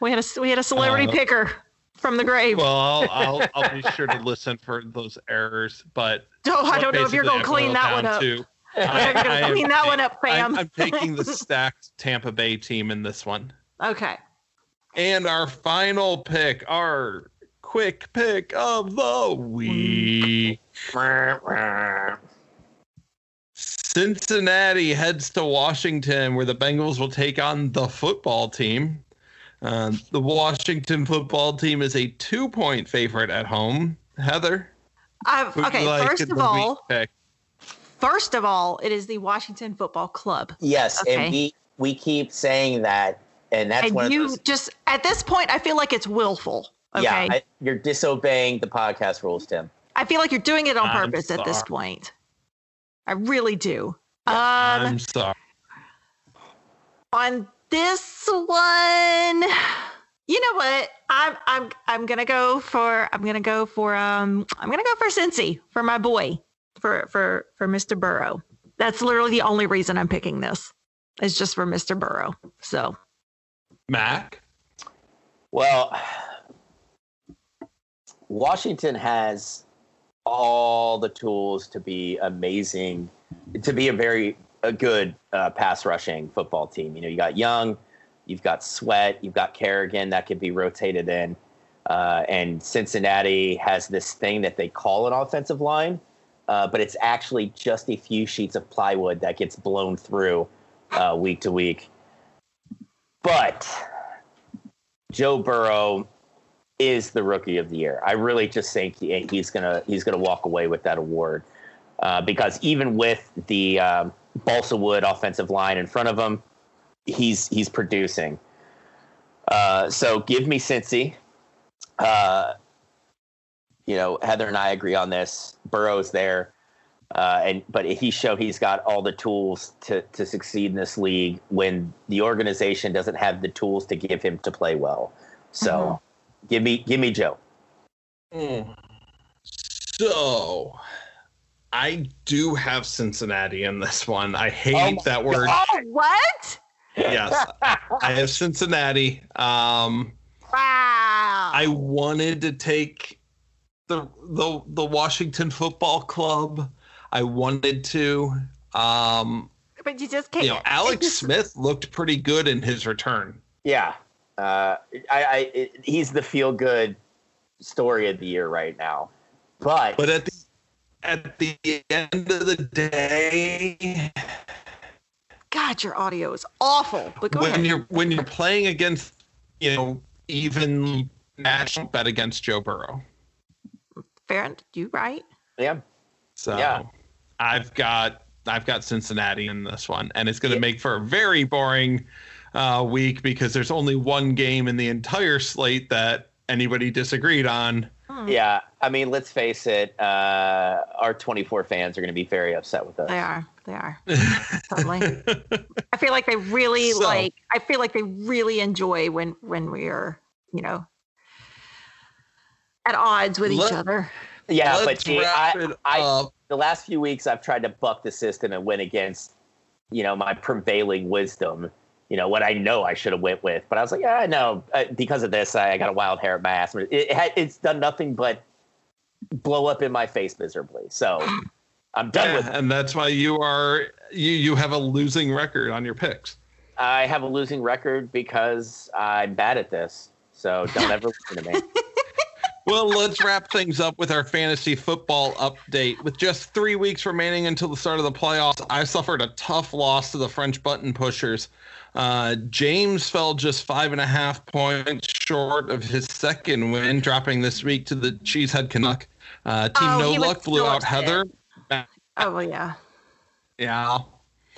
We had a we had a celebrity Uh, picker from the grave. Well, I'll, I'll I'll be sure to listen for those errors, but oh, I don't know if you're going to clean that one up. to- I don't know if you're I going to am clean that one up, Pam. I'm, I'm taking the stacked Tampa Bay team in this one. okay. And our final pick, our quick pick of the week. Cincinnati heads to Washington, where the Bengals will take on the football team. Uh, the Washington football team is a two point favorite at home. Heather? I've, okay. like first of all, pick? First of all, it is the Washington Football Club. Yes, Okay. and we we keep saying that, and that's one and of you those. just at this point, I feel like it's willful. Okay. Yeah, I, you're disobeying the podcast rules, Tim. I feel like you're doing it on I'm purpose at this point. I really do. Um, I'm sorry. on this one, you know what? I'm I'm I'm gonna go for I'm gonna go for um I'm gonna go for Cincy for my boy for for for Mr. Burrow. That's literally the only reason I'm picking this. It's just for Mr. Burrow. So Mac? Well, Washington has all the tools to be amazing, to be a very a good uh, pass rushing football team. You know, you got Young, you've got Sweat, you've got Kerrigan that could be rotated in, uh, and Cincinnati has this thing that they call an offensive line, uh, but it's actually just a few sheets of plywood that gets blown through uh, week to week. But Joe Burrow is the rookie of the year. I really just think he's gonna he's gonna walk away with that award uh, because even with the um, balsa wood offensive line in front of him, he's he's producing. Uh, so give me Cincy. Uh, you know, Heather and I agree on this. Burrow's there, uh, and but he showed he's got all the tools to to succeed in this league when the organization doesn't have the tools to give him to play well. So, Mhm. give me give me Joe. So, I do have Cincinnati in this one. I hate Oh my that word. Oh what? Yes, I have Cincinnati. Um, Wow. I wanted to take the the the Washington Football Club. I wanted to. Um, but you just can't you know, Alex Smith looked pretty good in his return. Yeah, uh, I, I it, he's the feel good story of the year right now. But, But at the at the end of the day, God, your audio is awful. But go when ahead. you're when you're playing against you know even match bet against Joe Burrow. Fair, you right? yeah, So Yeah. I've got I've got Cincinnati in this one, and it's going to Yeah. make for a very boring uh, week because there's only one game in the entire slate that anybody disagreed on. Hmm, yeah. I mean, let's face it. Uh, our 24 fans are going to be very upset with us. They are. They are. totally. I feel like they really So- like. I feel like they really enjoy when when we are, you know, at odds with Let- each other. Yeah, but Let's see, wrap I, I, the last few weeks I've tried to buck the system and win against, you know, my prevailing wisdom. You know what I know I should have went with, but I was like, yeah, no, uh, because of this, I, I got a wild hair at my ass. It, it it's done nothing but blow up in my face miserably. So I'm done Yeah, with. it. and that's why you are you you have a losing record on your picks. I have a losing record because I'm bad at this. So don't ever listen to me. Well, let's wrap things up with our fantasy football update. With just three weeks remaining until the start of the playoffs, I suffered a tough loss to the French button pushers. Uh, James fell just five and a half points short of his second win, dropping this week to the Cheesehead Canuck. Uh, Team Oh, No Luck blew so out. Heather. Oh well, yeah. Yeah.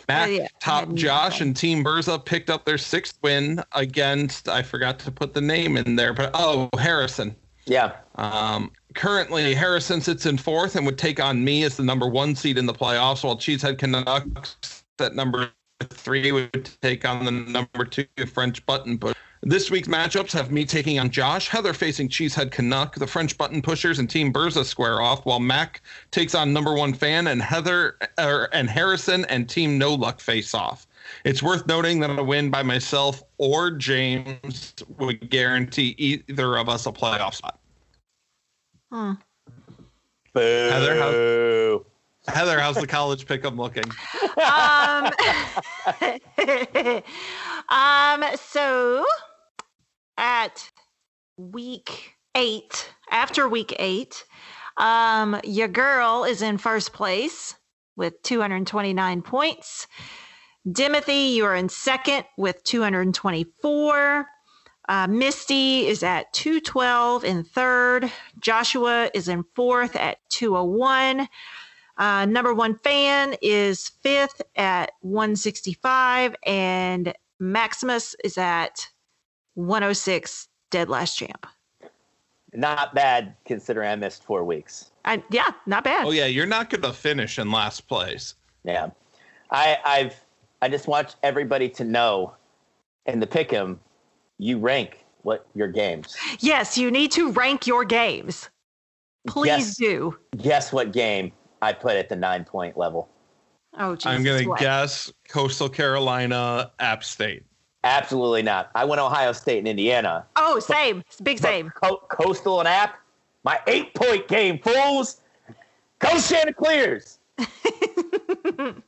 Mac, Oh, yeah. Top Josh, and Team Berza picked up their sixth win against, I forgot to put the name in there, but oh, Harrison. Yeah. Um, currently, Harrison sits in fourth and would take on me as the number one seed in the playoffs, while Cheesehead Canucks at number three would take on the number two French Button Push. This week's matchups have me taking on Josh, Heather facing Cheesehead Canuck, the French Button Pushers, and Team Berza square off, while Mac takes on number one fan and Heather er, and Harrison and Team No Luck face off. It's worth noting that a win by myself or James would guarantee either of us a playoff spot. Hmm. Boo. Heather, Heather, how's the college pick'em looking? um, um, so at week eight, after week eight, um, your girl is in first place with 229 points. Dimothy, you are in second with 224. Uh, Misty is at 212 in third. Joshua is in fourth at 201. Uh, number one fan is fifth at 165, and Maximus is at 106, dead last champ. Not bad considering I missed four weeks. I, yeah, not bad. Oh yeah, you're not going to finish in last place. Yeah. I I've I just want everybody to know in the pick'em, you rank what your games. Yes, you need to rank your games. Please Yes. do. Guess what game I put at the nine point level? Oh, Jesus. I'm going to guess Coastal Carolina, App State. Absolutely not. I went Ohio State and Indiana. Oh, same. It's big same. Co- Coastal and App, my eight point game, fools. Go Chanticleers.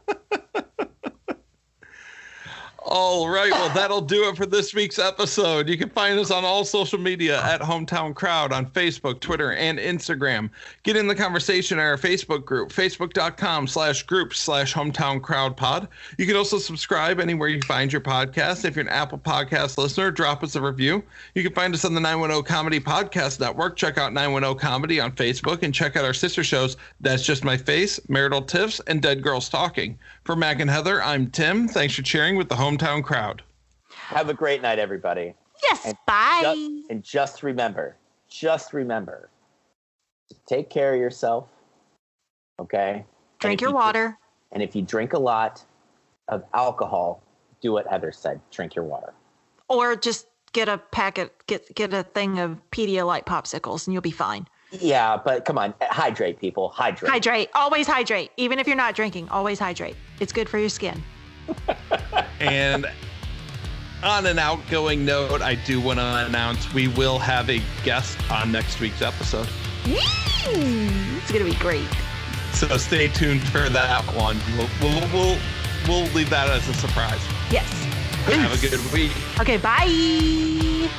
All right, well, that'll do it for this week's episode. You can find us on all social media at Hometown Crowd on Facebook, Twitter, and Instagram. Get in the conversation in our Facebook group, facebook.com slash group slash hometown crowd pod. You can also subscribe anywhere you find your podcast. If you're an Apple Podcast listener, drop us a review. You can find us on the 910 Comedy Podcast Network. Check out 910 Comedy on Facebook and check out our sister shows, That's Just My Face, Marital Tiffs, and Dead Girls Talking. For Mac and Heather, I'm Tim. Thanks for cheering with the hometown crowd. Have a great night, everybody. Yes, And bye. Just, and just remember, just remember to take care of yourself. Okay. Drink your you- water. And if you drink a lot of alcohol, do what Heather said. Drink your water. Or just get a packet, get get a thing of Pedialyte popsicles, and you'll be fine. Yeah, but come on, hydrate, people. Hydrate. Hydrate. Always hydrate. Even if you're not drinking, always hydrate. It's good for your skin. And on an outgoing note, I do want to announce we will have a guest on next week's episode. It's gonna be great. So stay tuned for that one. We'll, we'll, we'll, we'll leave that as a surprise. Yes. Have a good week. Okay. Bye.